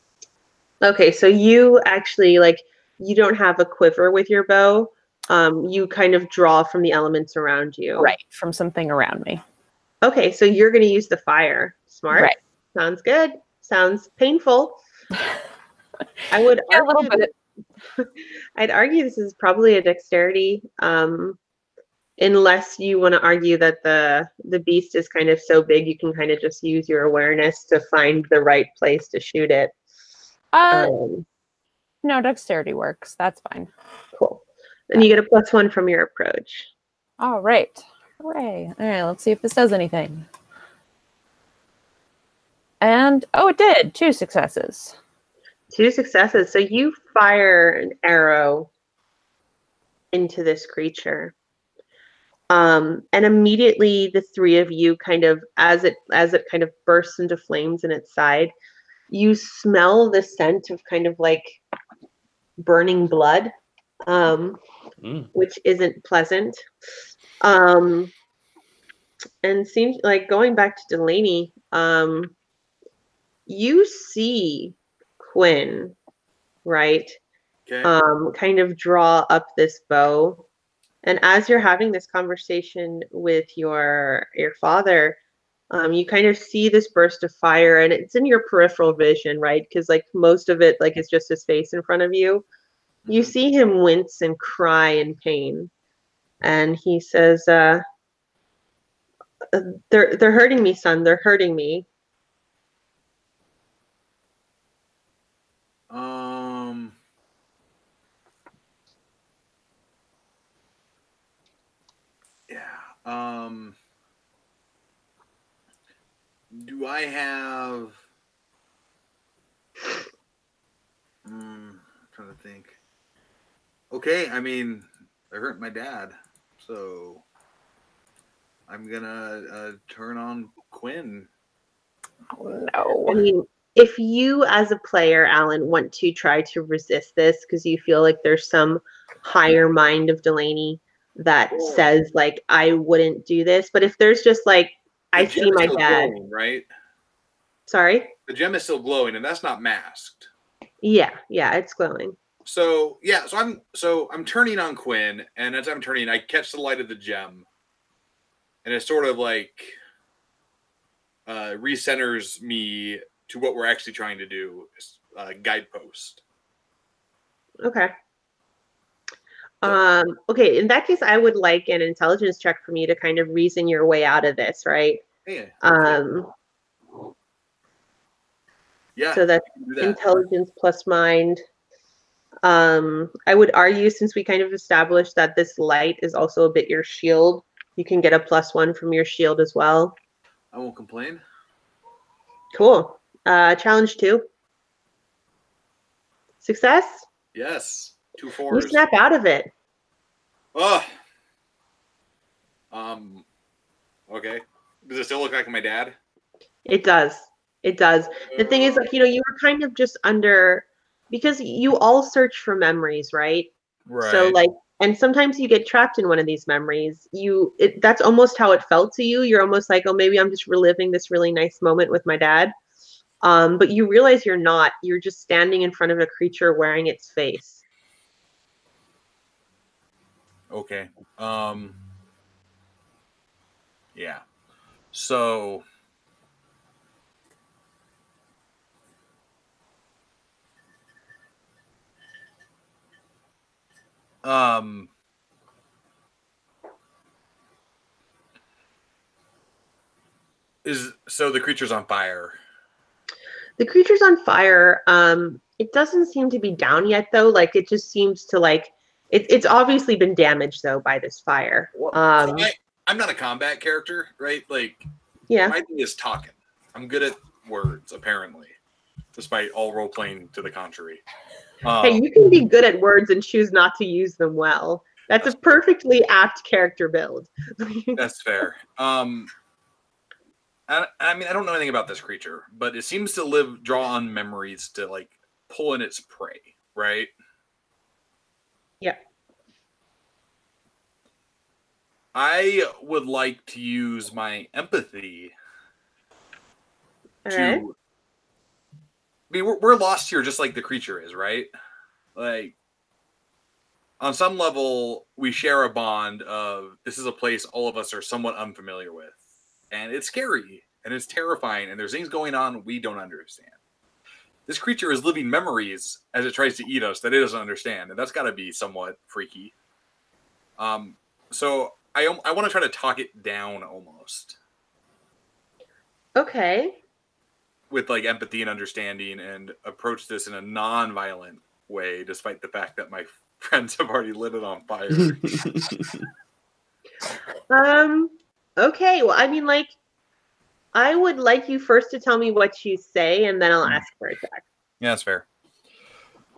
Okay, so you actually like you don't have a quiver with your bow. Um, you kind of draw from the elements around you. Right, from something around me. Okay, so you're going to use the fire. Smart. Right. Sounds good. Sounds painful. I would Yeah, a little argue bit. I'd argue this is probably a dexterity, um, unless you want to argue that the the beast is kind of so big you can kind of just use your awareness to find the right place to shoot it. Uh, Um, no, dexterity works. That's fine. cool. And you get a plus one from your approach. All right. Hooray. All right, let's see if this does anything. And oh, it did. Two successes. Two successes. So you fire an arrow into this creature. Um, and immediately the three of you kind of as it as it kind of bursts into flames in its side, you smell the scent of kind of like burning blood. Um, Mm. which isn't pleasant. Um, and seems like going back to Delaney, um, you see Quinn, right? Okay. Um, kind of draw up this bow. And as you're having this conversation with your your father, um, you kind of see this burst of fire, and it's in your peripheral vision, right? Because like most of it, like it's just his face in front of you you see him wince and cry in pain and he says uh uh, they're they're hurting me son they're hurting me Um. Yeah. Um. Do I have? I'm trying to think. Okay, I mean, I hurt my dad, so I'm gonna uh, turn on Quinn. Oh i mean if you as a player alan want to try to resist this because you feel like there's some higher mind of delaney that says like i wouldn't do this but if there's just like i see my dad glowing, right? sorry The gem is still glowing, and that's not masked. yeah yeah it's glowing So yeah, so I'm so I'm turning on Quinn, and as I'm turning, I catch the light of the gem, and it sort of like uh, recenters me to what we're actually trying to do. Uh, guidepost. Okay. Um, okay, in that case, I would like an intelligence check from you to kind of reason your way out of this, right? Yeah. Um, yeah. so that's that. intelligence plus mind. Um, I would argue since we kind of established that this light is also a bit your shield, you can get a plus one from your shield as well. I won't complain. Cool. Uh, challenge two. Success. Yes. Two You snap out of it. Oh. Um. Okay. Does it still look like my dad? It does. It does. the thing is like you know you were kind of just under because you all search for memories right right. so like and sometimes you get trapped in one of these memories you it, that's almost how it felt to you you're almost like oh maybe i'm just reliving this really nice moment with my dad um but you realize you're not you're just standing in front of a creature wearing its face Okay. Um Yeah. So um is so the creature's on fire. the creature's on fire um it doesn't seem to be down yet though like it just seems to like it, it's obviously been damaged though by this fire um I, I'm not a combat character, right? Like yeah my thing is talking. I'm good at words, apparently. despite all role playing to the contrary. hey, Um, you can be good at words and choose not to use them well. That's a perfectly apt character build. That's fair. Um, I, I mean, I don't know anything about this creature, but it seems to live, draw on memories to like pull in its prey, right? Yeah. I would like to use my empathy All to. right. I mean, we're, we're lost here, just like the creature is, right? Like, on some level, we share a bond of this is a place all of us are somewhat unfamiliar with, and it's scary and it's terrifying, and there's things going on we don't understand. This creature is living memories as it tries to eat us that it doesn't understand, and that's got to be somewhat freaky. Um, so I I want to try to talk it down almost Okay. with like empathy and understanding and approach this in a non-violent way despite the fact that my friends have already lit it on fire Um. Okay. Well, I mean, like, I would like you first to tell me what you say, and then I'll ask for a check. yeah that's fair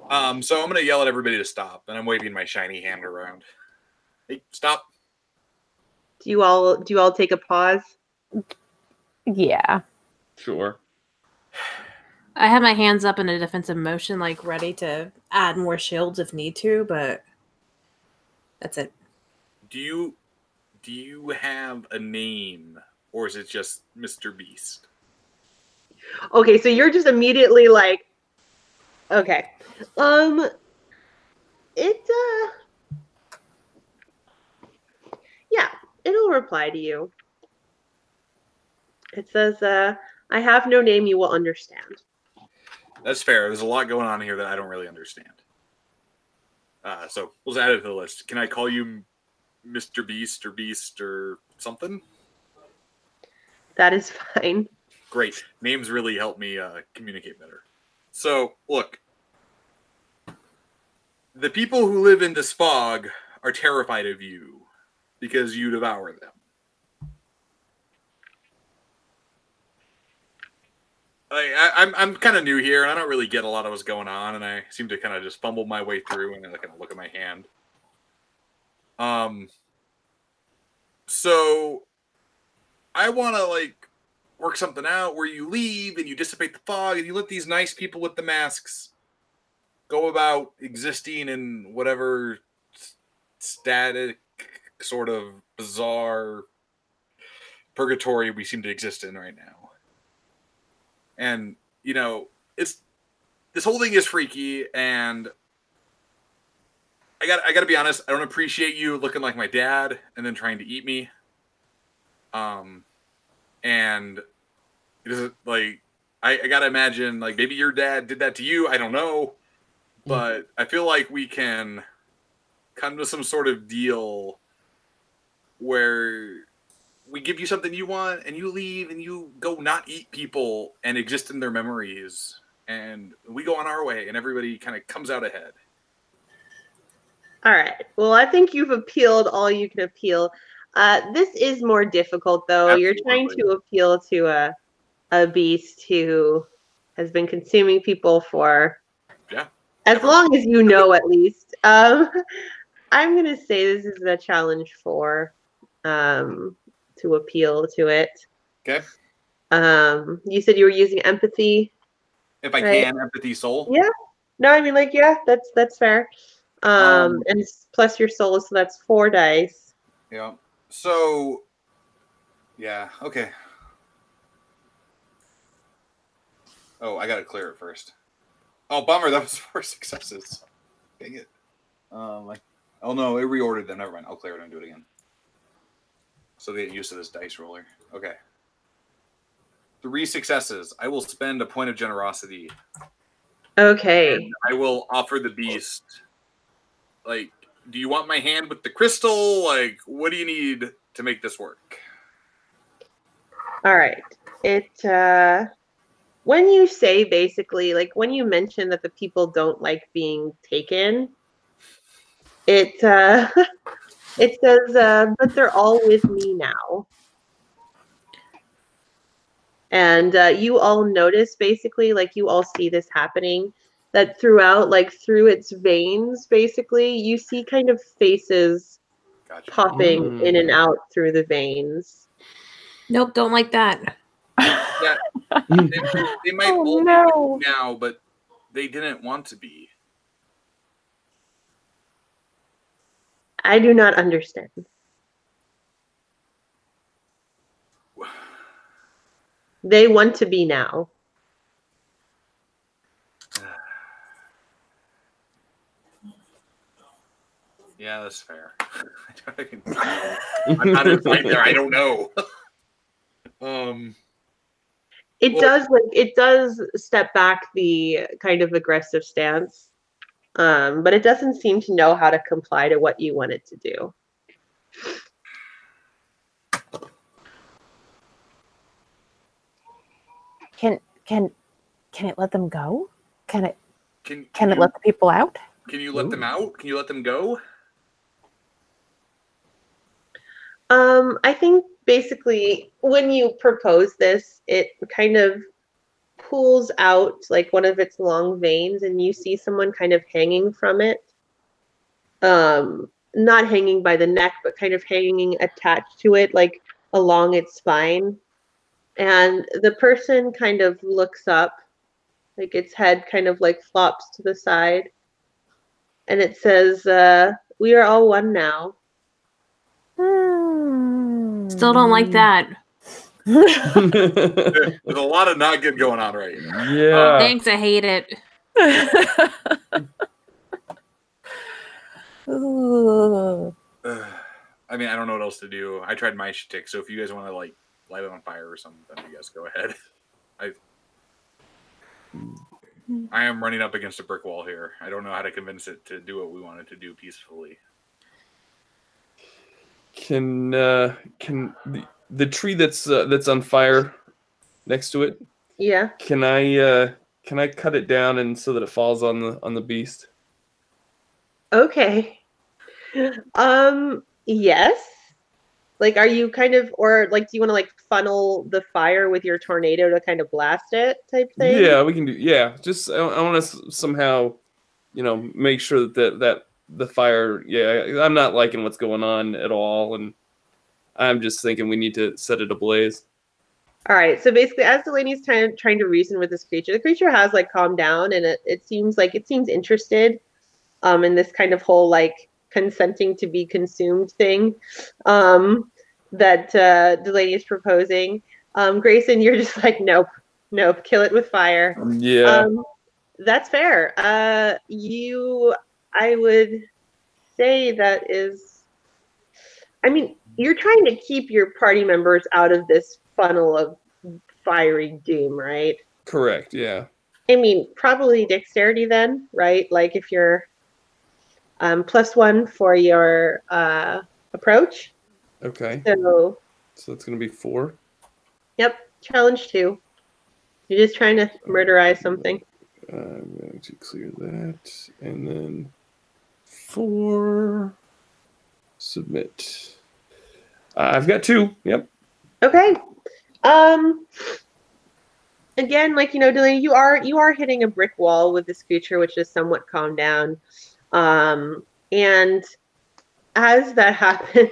um so i'm gonna yell at everybody to stop and i'm waving my shiny hand around hey stop Do you all do you all take a pause? Yeah. Sure. I have my hands up in a defensive motion, like ready to add more shields if need to, but that's it. do you do you have a name or is it just mr beast? Okay, so you're just immediately like, okay, um, it uh, yeah, it'll reply to you. It says, uh, I have no name you will understand. that's fair. There's a lot going on here that i don't really understand. Uh so we'll just add it to the list. Can i call you mr beast or beast or something That is fine. Great. Names really help me uh, communicate better. So, look, the people who live in this fog are terrified of you because you devour them. I, I, I'm I'm kind of new here, and I don't really get a lot of what's going on, and I seem to kind of just fumble my way through, and I kind of look at my hand. Um. So, I want to like work something out where you leave and you dissipate the fog and you let these nice people with the masks go about existing in whatever static sort of bizarre purgatory we seem to exist in right now. And you know, it's this whole thing is freaky and I got I got to be honest, I don't appreciate you looking like my dad and then trying to eat me. Um and it is like I, I gotta imagine like maybe your dad did that to you i don't know hmm. but i feel like we can come to some sort of deal where we give you something you want and you leave and you go not eat people and exist in their memories and we go on our way and everybody kind of comes out ahead All right. Well, I think you've appealed all you can appeal. Uh, this is more difficult, though. You're trying to appeal to a a beast who has been consuming people for Yeah. as long as you know, at least. Um, I'm gonna say this is a challenge for um, to appeal to it. Okay. Um, you said you were using empathy. if i Right. can empathy soul Yeah. No, I mean like yeah, that's that's fair. Um, Um, and plus your soul, so that's four dice. Yeah. So, yeah. Okay. Oh, I gotta clear it first. Oh, bummer. That was four successes. Dang it. Um. Like, oh no, it reordered them. Never mind. I'll clear it and do it again. So they get used to this dice roller. Okay. Three successes. I will spend a point of generosity. Okay. I will offer the beast. Like, do you want my hand with the crystal? Like, what do you need to make this work? All right. It uh when you say basically like when you mention that the people don't like being taken, it uh it says uh but they're all with me now. and uh, you all notice basically like you all see this happening that throughout like through its veins basically you see kind of faces Gotcha. popping Mm. in and out through the veins Nope, don't like that. Yeah, they, they might Oh, no. be now, but they didn't want to be. i do not understand they want to be now Yeah, that's fair. I can- I'm not inside there. I don't know. um. it Well- does like it does step back the kind of aggressive stance um but it doesn't seem to know how to comply to what you want it to do Can can can it let them go? Can it Can can it you, let the people out? Can you let them out? Can you let them go? Um, I think basically when you propose this, it kind of pulls out like one of its long veins, and you see someone kind of hanging from it. Um, not hanging by the neck, but kind of hanging attached to it, like along its spine. And the person kind of looks up, like its head kind of like flops to the side. And it says, uh, We are all one now. Still don't like that. There's a lot of not good going on right now. yeah. Uh, Thanks, I hate it. Ooh. I mean, I don't know what else to do. I tried my shtick, so if you guys want to like light it on fire or something, you guys go ahead. I I am running up against a brick wall here. I don't know how to convince it to do what we want it to do peacefully. Can uh, can the, the tree that's uh, that's on fire next to it? Yeah. Can I uh, can I cut it down and so that it falls on the on the beast? Okay. Um, yes. Like, are you kind of, or like, do you want to like funnel the fire with your tornado to kind of blast it type thing? Yeah, we can do. Yeah, just I, I want to somehow, you know, make sure that that the fire. Yeah, I'm not liking what's going on at all, and I'm just thinking we need to set it ablaze. All right. So basically, as Delaney's trying trying to reason with this creature, the creature has like calmed down, and it, it seems like it seems interested, um, in this kind of whole like consenting to be consumed thing, um, that uh, Delaney is proposing. Um, Grayson, you're just like, nope, nope, kill it with fire. Yeah. Um, that's fair. Uh, you, I would say that is. I mean, you're trying to keep your party members out of this funnel of fiery doom, right? Correct. Yeah. I mean, probably dexterity then, right? Like if you're um, plus one for your uh, approach. Okay. So, So it's gonna be four. yep, challenge two. You're just trying to murderize something. I'm going to clear that, and then four. Submit. Uh, I've got two. Yep. Okay. Um again, like you know, Delaney, you are you are hitting a brick wall with this creature, which is somewhat calmed down. Um and as that happens,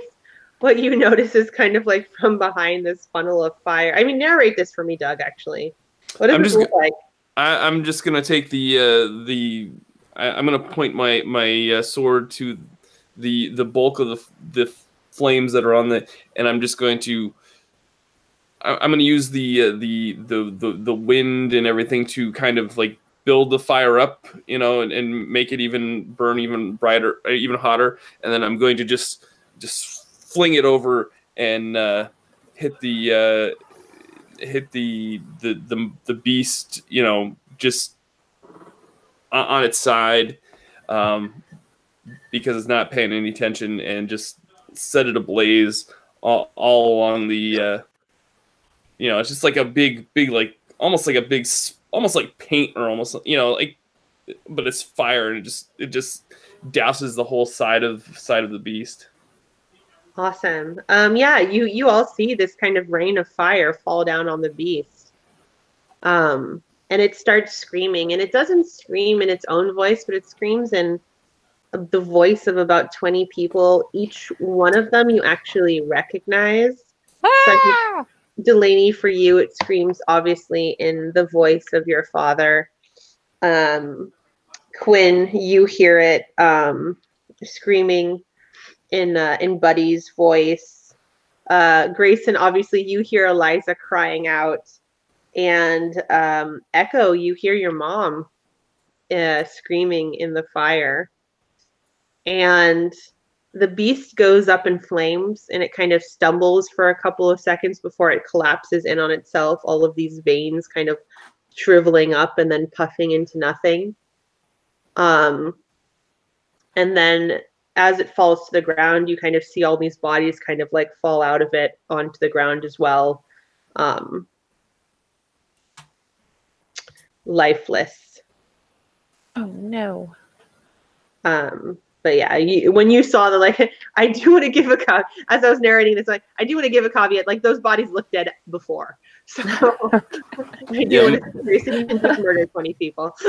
what you notice is kind of like from behind this funnel of fire. I mean, narrate this for me, Doug, actually. What does I'm it just look like? I, I'm just gonna take the uh, the. I, I'm gonna point my my uh, sword to the the bulk of the the flames that are on the, and I'm just going to. I, I'm gonna use the, uh, the the the the wind and everything to kind of like build the fire up, you know, and, and make it even burn even brighter, uh, even hotter, and then I'm going to just just fling it over and uh, hit the. Uh, hit the the the, the beast you know just on, its side um because it's not paying any attention and just set it ablaze all, all along the uh you know it's just like a big big like almost like a big almost like paint or almost you know like but it's fire and it just it just douses the whole side of side of the beast Awesome. Um yeah, you you all see this kind of rain of fire fall down on the beast. Um, and it starts screaming, and it doesn't scream in its own voice, but it screams in the voice of about 20 people. Each one of them you actually recognize. Ah! Delaney, for you, it screams obviously in the voice of your father. Um, Quinn, you hear it um, screaming in uh, in Buddy's voice. Uh, Grayson, obviously, you hear Eliza crying out, and um, Echo, you hear your mom uh, screaming in the fire, and the beast goes up in flames and it kind of stumbles for a couple of seconds before it collapses in on itself all of these veins kind of shriveling up and then puffing into nothing. Um and then as it falls to the ground you kind of see all these bodies kind of like fall out of it onto the ground as well. Um lifeless Oh no. um but yeah you, when you saw the like i do want to give a ca- as i was narrating this like i do want to give a caveat like those bodies looked dead before so i do Yeah. want to Grayson even murdered 20 people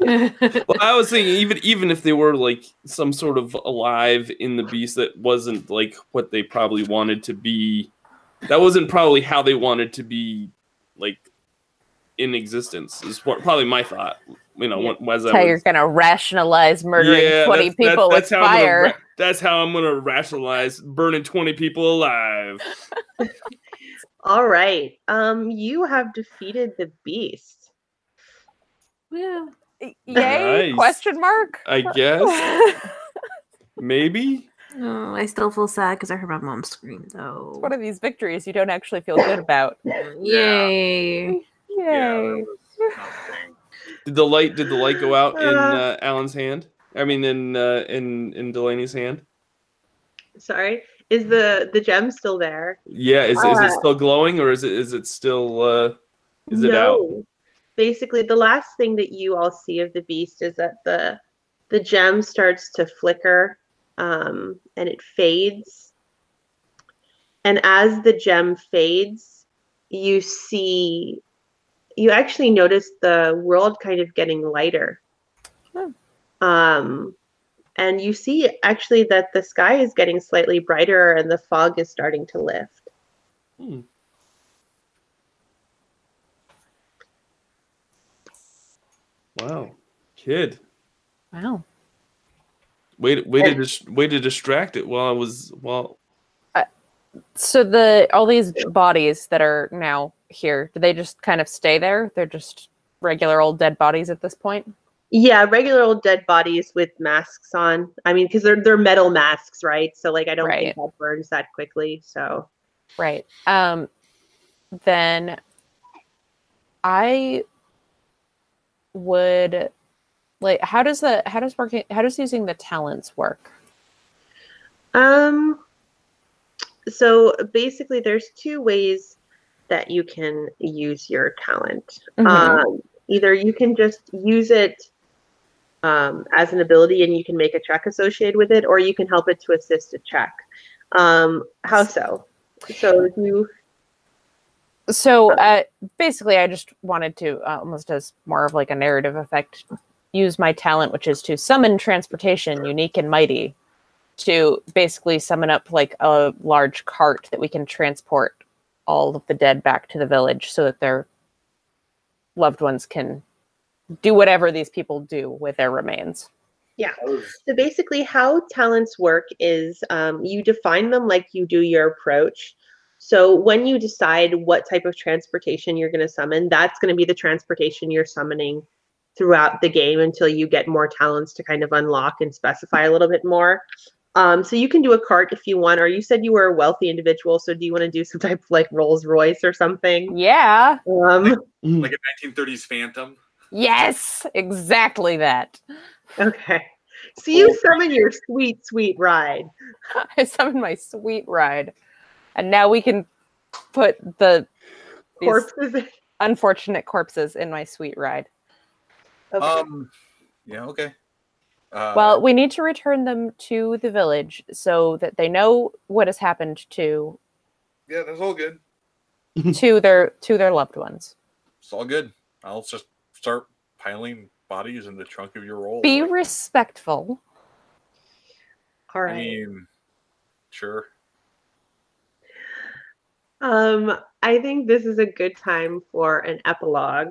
Well, I was thinking even even if they were like some sort of alive in the beast that wasn't like what they probably wanted to be, that wasn't probably how they wanted to be like in existence. Is what, probably my thought. You know, when, as I That's how you're was, gonna rationalize murdering Yeah, 20 that's- people that's with how I'm gonna fire. ra- that's how I'm gonna rationalize burning twenty people alive. all right um you have defeated the beast Yeah. Yay? Nice. Question mark? I guess maybe. Oh, I still feel sad because I heard my mom scream though. One of these victories you don't actually feel good about. Yay. Yay. Yeah, that was not a thing. Did the light did the light go out in Uh. uh, Alan's hand? I mean, in uh, in in Delaney's hand. sorry is the the gem still there Yeah, is, is it Uh, still glowing or is it is it still uh is it out? basically the last thing that you all see of the beast is that the the gem starts to flicker um, and it fades and as the gem fades you see you actually notice the world kind of getting lighter Hmm. um, and you see actually that the sky is getting slightly brighter and the fog is starting to lift Hmm. Wow, kid, Wow. way to, way to dis- way to distract it while I was while So the all these bodies that are now here, do they just kind of stay there? They're just regular old dead bodies at this point? Yeah, regular old dead bodies with masks on. I mean, because they're they're metal masks, right? So like, I don't Right. think that burns that quickly. So Right. Um then I would like how does the how does working how does using the talents work? Um, so basically, there's two ways that you can use your talent. Mhm. Um, either you can just use it um, as an ability and you can make a check associated with it, or you can help it to assist a check. Um, how so? So you So uh, basically, I just wanted to uh, almost as more of like a narrative effect, use my talent, which is to summon transportation, unique and mighty, to basically summon up like a large cart that we can transport all of the dead back to the village, so that their loved ones can do whatever these people do with their remains. yeah. So basically, how talents work is um, you define them like you do your approach. So when you decide what type of transportation you're going to summon, that's going to be the transportation you're summoning throughout the game until you get more talents to kind of unlock and specify a little bit more. Um, so you can do a cart if you want, or you said you were a wealthy individual. So do you want to do some type of like Rolls Royce or something? Yeah. Um, like a 1930s Phantom. Yes. Exactly that. okay. So you summon your sweet, sweet ride. I summoned my sweet ride, and now we can put the Corpses. unfortunate corpses in my sweet ride. Okay. Um, yeah, okay. Uh, well, we need to return them to the village so that they know what has happened to yeah, that's all good. to their to their loved ones. It's all good. I'll just start piling bodies in the trunk of your roll. Be respectful. All I right. mean, sure. Um, I think this is a good time for an epilogue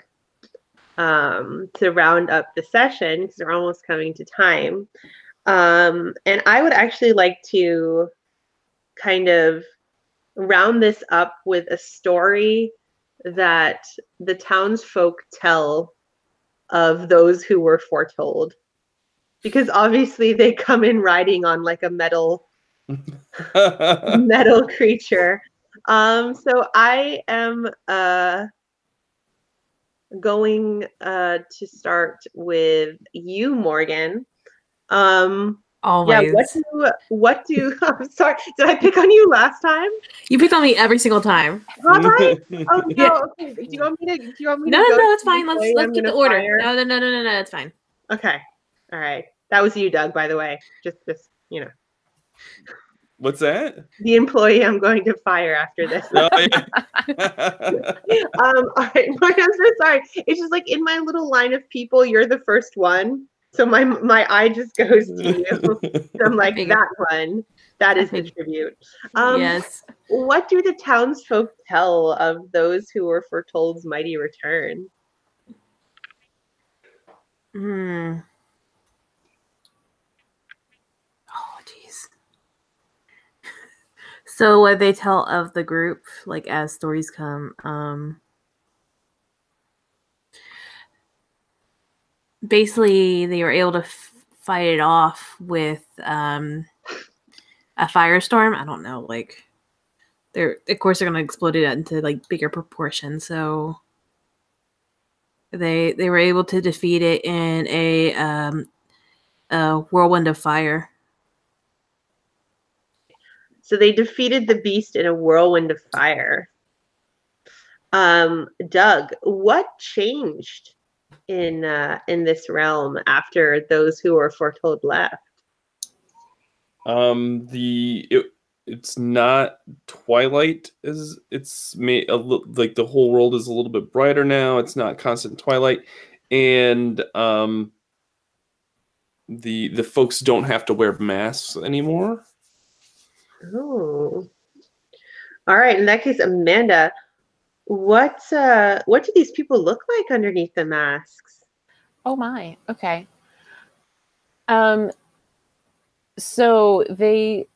um, to round up the session because we're almost coming to time. Um, and I would actually like to kind of round this up with a story that the townsfolk tell of those who were foretold. Because obviously they come in riding on like a metal metal creature. Um, so I am uh, going uh, to start with you, Morgan. Um, yeah, what do what do I'm sorry, did I pick on you last time? You pick on me every single time. Have I? Oh no, Yeah. okay. Do you want me to do you want me No, to no, go no, it's fine. Let's employee let's get the gonna order. fire? No, no, no, no, no, no, it's fine. Okay. All right. That was you, Doug, by the way. Just just you know. What's that? The employee I'm going to fire after this. Oh, yeah. um, all right, Mark, I'm so sorry. It's just like in my little line of people, you're the first one. So my my eye just goes to you. So I'm like that one. That is the tribute. Um, yes. What do the townsfolk tell of those who were foretold's mighty return? Hmm. Oh, jeez. So what they tell of the group, like as stories come, um, basically they were able to f- fight it off with um, a firestorm. I don't know, like they're of course they're gonna explode it into like bigger proportions. So they they were able to defeat it in a um a whirlwind of fire. So they defeated the beast in a whirlwind of fire. Um, Doug, what changed in uh, in this realm after those who were foretold left? Um, the it, it's not twilight as it's made a li- like the whole world is a little bit brighter now. It's not constant twilight, and um, the the folks don't have to wear masks anymore. Oh, all right. In that case, Amanda, what uh, what do these people look like underneath the masks? Oh my. Okay. Um so they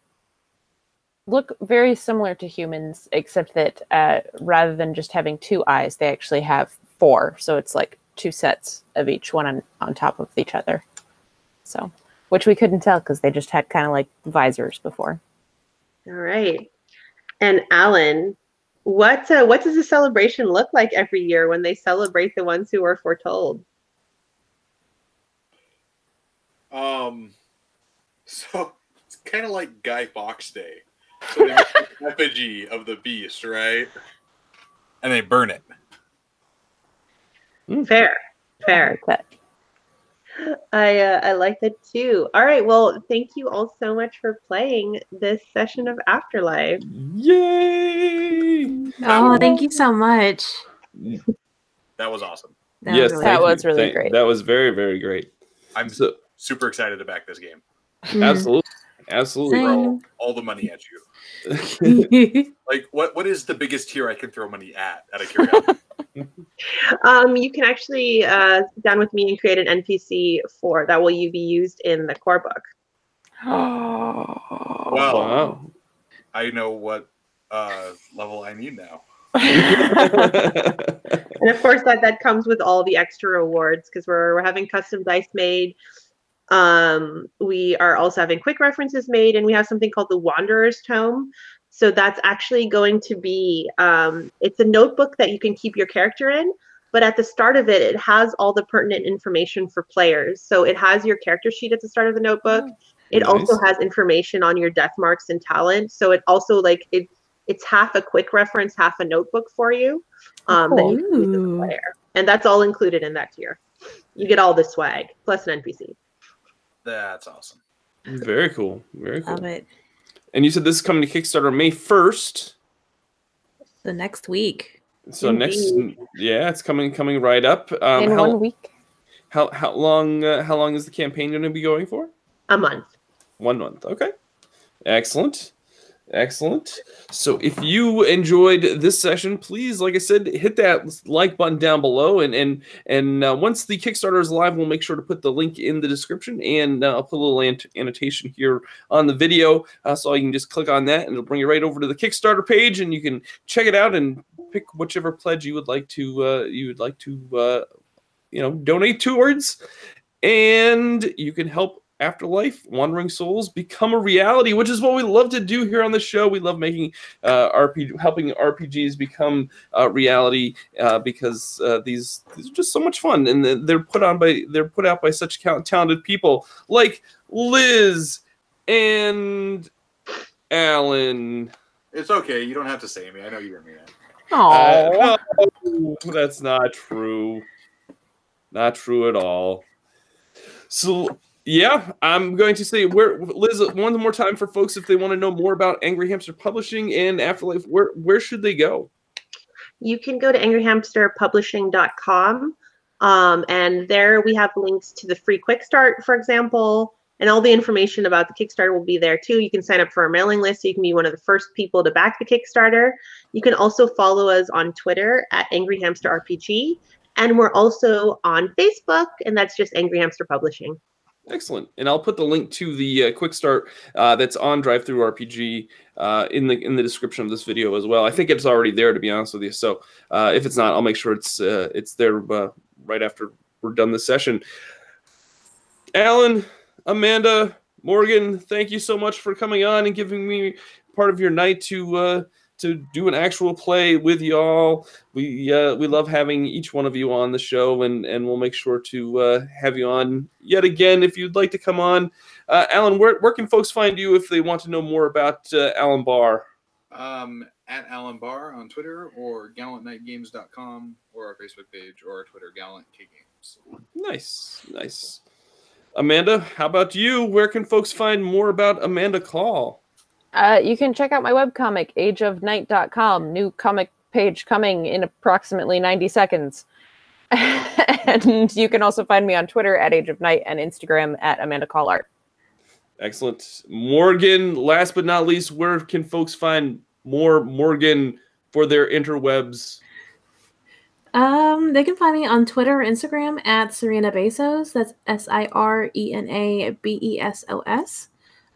look very similar to humans except that uh rather than just having two eyes, they actually have four. So it's like two sets of each one on, on top of each other. So, which we couldn't tell cuz they just had kind of like visors before. All right. And Alan, what uh, what does the celebration look like every year when they celebrate the ones who were foretold? Um, so it's kind of like Guy Fawkes Day. So they make effigy of the beast, right? And they burn it. Fair, fair. Like that. I uh, I like that too. All right. Well, thank you all so much for playing this session of Afterlife. Yay! Oh, thank you so much. That was awesome. That yes, was really That was really Thank- great. That was very very great. I'm So super excited to back this game. Mhm. absolutely, absolutely. Throw all the money at you. Mm-hmm. Like, what what is the biggest tier I can throw money at? Out of curiosity. Um, you can actually uh, sit down with me and create an NPC for that will you be used in the core book. Oh. Well, wow. I know what uh, level I need now. And of course, that that comes with all the extra rewards because we're we're having custom dice made. Um, we are also having quick references made, and we have something called the Wanderer's Tome. So that's actually going to be um, it's a notebook that you can keep your character in, but at the start of it, it has all the pertinent information for players. So it has your character sheet at the start of the notebook. It also has information on your death marks and talent. So it also like it it's half a quick reference, half a notebook for you. Um, that you can use as a player. And that's all included in that tier. You get all the swag plus an NPC. That's awesome. Very cool. Very cool. Love it. And you said this is coming to Kickstarter May 1st. The next week. So next, yeah, it's coming coming right up. Um, in how, one week. how how long uh, how long is the campaign going to be going for? A month. One month. Okay. Excellent. Excellent. So if you enjoyed this session, please, like I said, hit that like button down below, and and and uh, once the Kickstarter is live, we'll make sure to put the link in the description, and uh, I'll put a little ant- annotation here on the video, uh, so you can just click on that, and it'll bring you right over to the Kickstarter page, and you can check it out and pick whichever pledge you would like to uh, you would like to uh, you know donate towards, and you can help Afterlife, Wandering Souls become a reality, which is what we love to do here on the show. We love making uh, RPG, helping RPGs become uh, reality uh, because uh, these these are just so much fun, and they're- they're put on by they're put out by such talented people like Liz and Alan. It's okay. You don't have to say me. I know you're me. Uh, no, that's not true. Not true at all. So yeah, I'm going to say where Liz one more time for folks if they want to know more about Angry Hamster Publishing and Afterlife, where where should they go? You can go to angryhamsterpublishing.com. Um, and there we have links to the free quick start, for example, and all the information about the Kickstarter will be there too. You can sign up for our mailing list so you can be one of the first people to back the Kickstarter. You can also follow us on Twitter at Angry Hamster RPG. And we're also on Facebook, and that's just Angry Hamster Publishing. Excellent, and I'll put the link to the uh, quick start uh, that's on Drive Through RPG uh, in the in the description of this video as well. I think it's already there to be honest with you. So uh, if it's not, I'll make sure it's uh, it's there uh, right after we're done this session. Alan, Amanda, Morgan, thank you so much for coming on and giving me part of your night to to do an actual play with y'all. We uh, we love having each one of you on the show, and and we'll make sure to uh, have you on yet again if you'd like to come on. Uh, Alan, where where can folks find you if they want to know more about uh, Alan Bahr? Um, at Alan Bahr on Twitter or gallantknightgames.com or our Facebook page or our Twitter, Gallant K Games. Nice, nice. Amanda, how about you? Where can folks find more about Amanda Kahl? Uh, you can check out my webcomic, ageofnight.com. New comic page coming in approximately 90 seconds. and you can also find me on Twitter at Age of Night and Instagram at Amanda Kahl Art. Excellent. Morgan, last but not least, where can folks find more Morgan for their interwebs? Um, they can find me on Twitter or Instagram at Sirena Besos. That's S I R E N A B E S O S.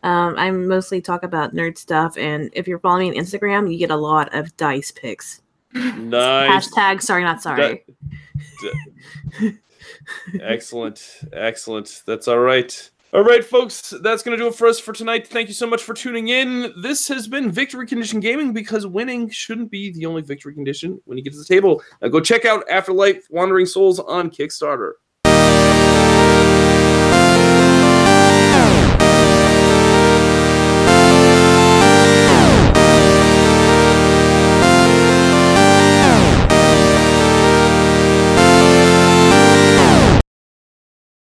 Um, I mostly talk about nerd stuff, and if you're following me on Instagram, you get a lot of dice pics. Nice. Hashtag sorry not sorry. excellent. Excellent. That's all right. All right, folks, that's going to do it for us for tonight. Thank you so much for tuning in. This has been Victory Condition Gaming because winning shouldn't be the only victory condition when you get to the table. Now go check out Afterlife Wandering Souls on Kickstarter.